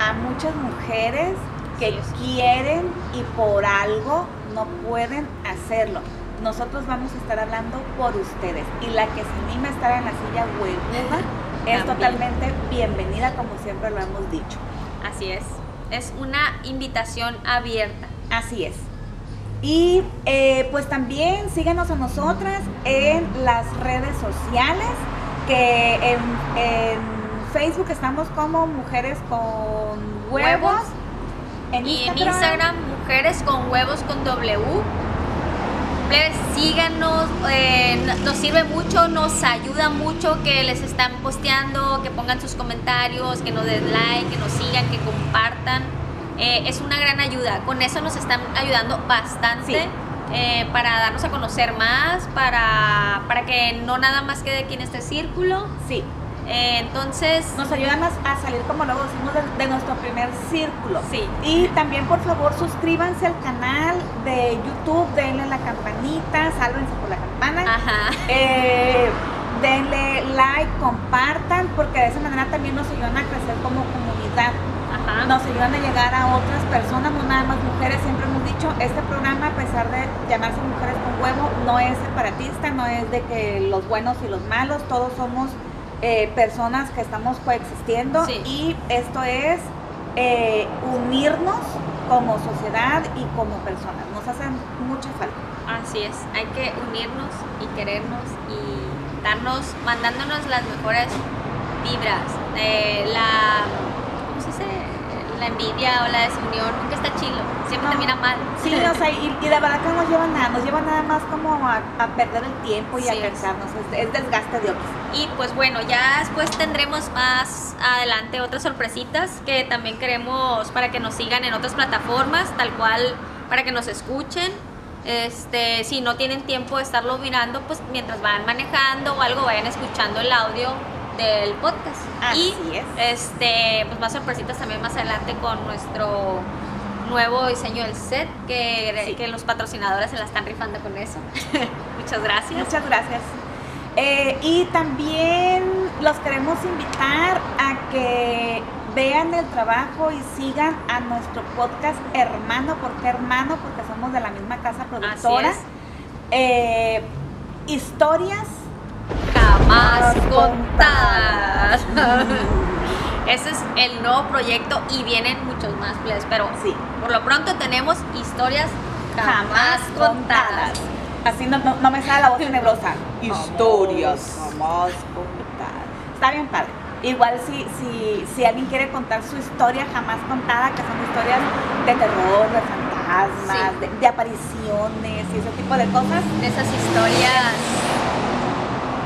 a muchas mujeres que quieren y por algo no pueden hacerlo. Nosotros vamos a estar hablando por ustedes. Y la que se anima a estar en la silla huevuda es También. totalmente bienvenida, como siempre lo hemos dicho. Así es. Es una invitación abierta. Así es. Y eh, pues también síganos a nosotras en las redes sociales, que en, en Facebook estamos como Mujeres con Huevos. Huevos. En y Instagram, en Instagram, mujeres con huevos con W. Plebes, síganos, eh, nos sirve mucho, nos ayuda mucho que les están posteando, que pongan sus comentarios, que nos den like, que nos sigan, que compartan. Eh, es una gran ayuda. Con eso nos están ayudando bastante. Sí. eh, para darnos a conocer más, para, para que no nada más quede aquí en este círculo. Sí, Eh, entonces, nos ayudan a, a salir como luego decimos de, de nuestro primer círculo. Sí. Y también por favor suscríbanse al canal de YouTube, denle la campanita, sálvense por la campana. ajá. Eh, denle like, compartan, porque de esa manera también nos ayudan a crecer como comunidad. Ajá. Nos ayudan a llegar a otras personas, no nada más mujeres. Siempre hemos dicho, este programa, a pesar de llamarse Mujeres con Huevo, no es separatista, no es de que los buenos y los malos, todos somos eh, personas que estamos coexistiendo Sí. y esto es eh, unirnos como sociedad y como personas. Nos hace mucha falta. Así es, hay que unirnos y querernos y darnos, mandándonos las mejores vibras. Eh, la, ¿cómo se dice? La envidia o la desunión nunca está chilo, siempre No. termina mal. Sí, o sea, y, y de verdad que no nos lleva nada, nos lleva nada más como a, a perder el tiempo y a Sí. cansarnos, es, es desgaste de otros. Y pues bueno, ya después tendremos más adelante otras sorpresitas que también queremos para que nos sigan en otras plataformas, tal cual para que nos escuchen. Este, si no tienen tiempo de estarlo mirando, pues mientras van manejando o algo vayan escuchando el audio del podcast. Así y es. este, pues más sorpresitas también más adelante con nuestro nuevo diseño del set que, Sí. que los patrocinadores se la están rifando con eso. Muchas gracias. Muchas gracias. Eh, y también los queremos invitar a que vean el trabajo y sigan a nuestro podcast hermano. ¿Por qué hermano? Porque somos de la misma casa productora. es. Eh, historias Jamás contadas. Ese es el nuevo proyecto y vienen muchos más, pues, pero Sí. por lo pronto tenemos historias jamás, jamás contadas. contadas. Así no, no- no me sale la voz tenebrosa. Historias jamás contadas. Está bien padre. Igual si, si, si alguien quiere contar su historia jamás contada, que son historias de terror, de fantasmas, Sí. de, de apariciones y ese tipo de cosas. De esas historias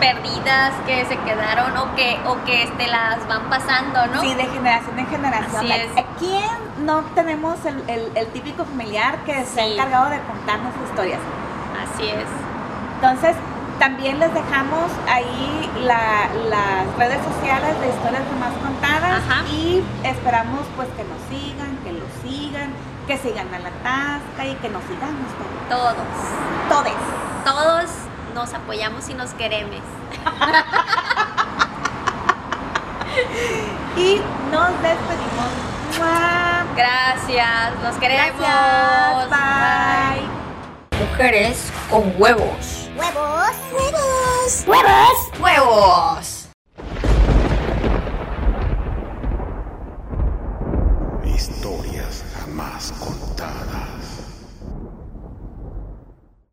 perdidas que se quedaron o que, o que este, las van pasando, ¿no? Sí, de generación en generación. Así es. ¿A quién no tenemos el, el- el típico familiar que se ha Sí. encargado de contarnos historias? Así es. Entonces, también les dejamos ahí la- las redes sociales de historias jamás contadas Ajá. y esperamos pues que nos sigan, que lo sigan, que sigan a la tasca y que nos sigamos todos. Todos. Todes. Todos nos apoyamos y nos queremos. Y nos despedimos. ¡Mua! Gracias, los queremos. Gracias. Bye. Mujeres con huevos. Huevos. Huevos. Huevos. Huevos.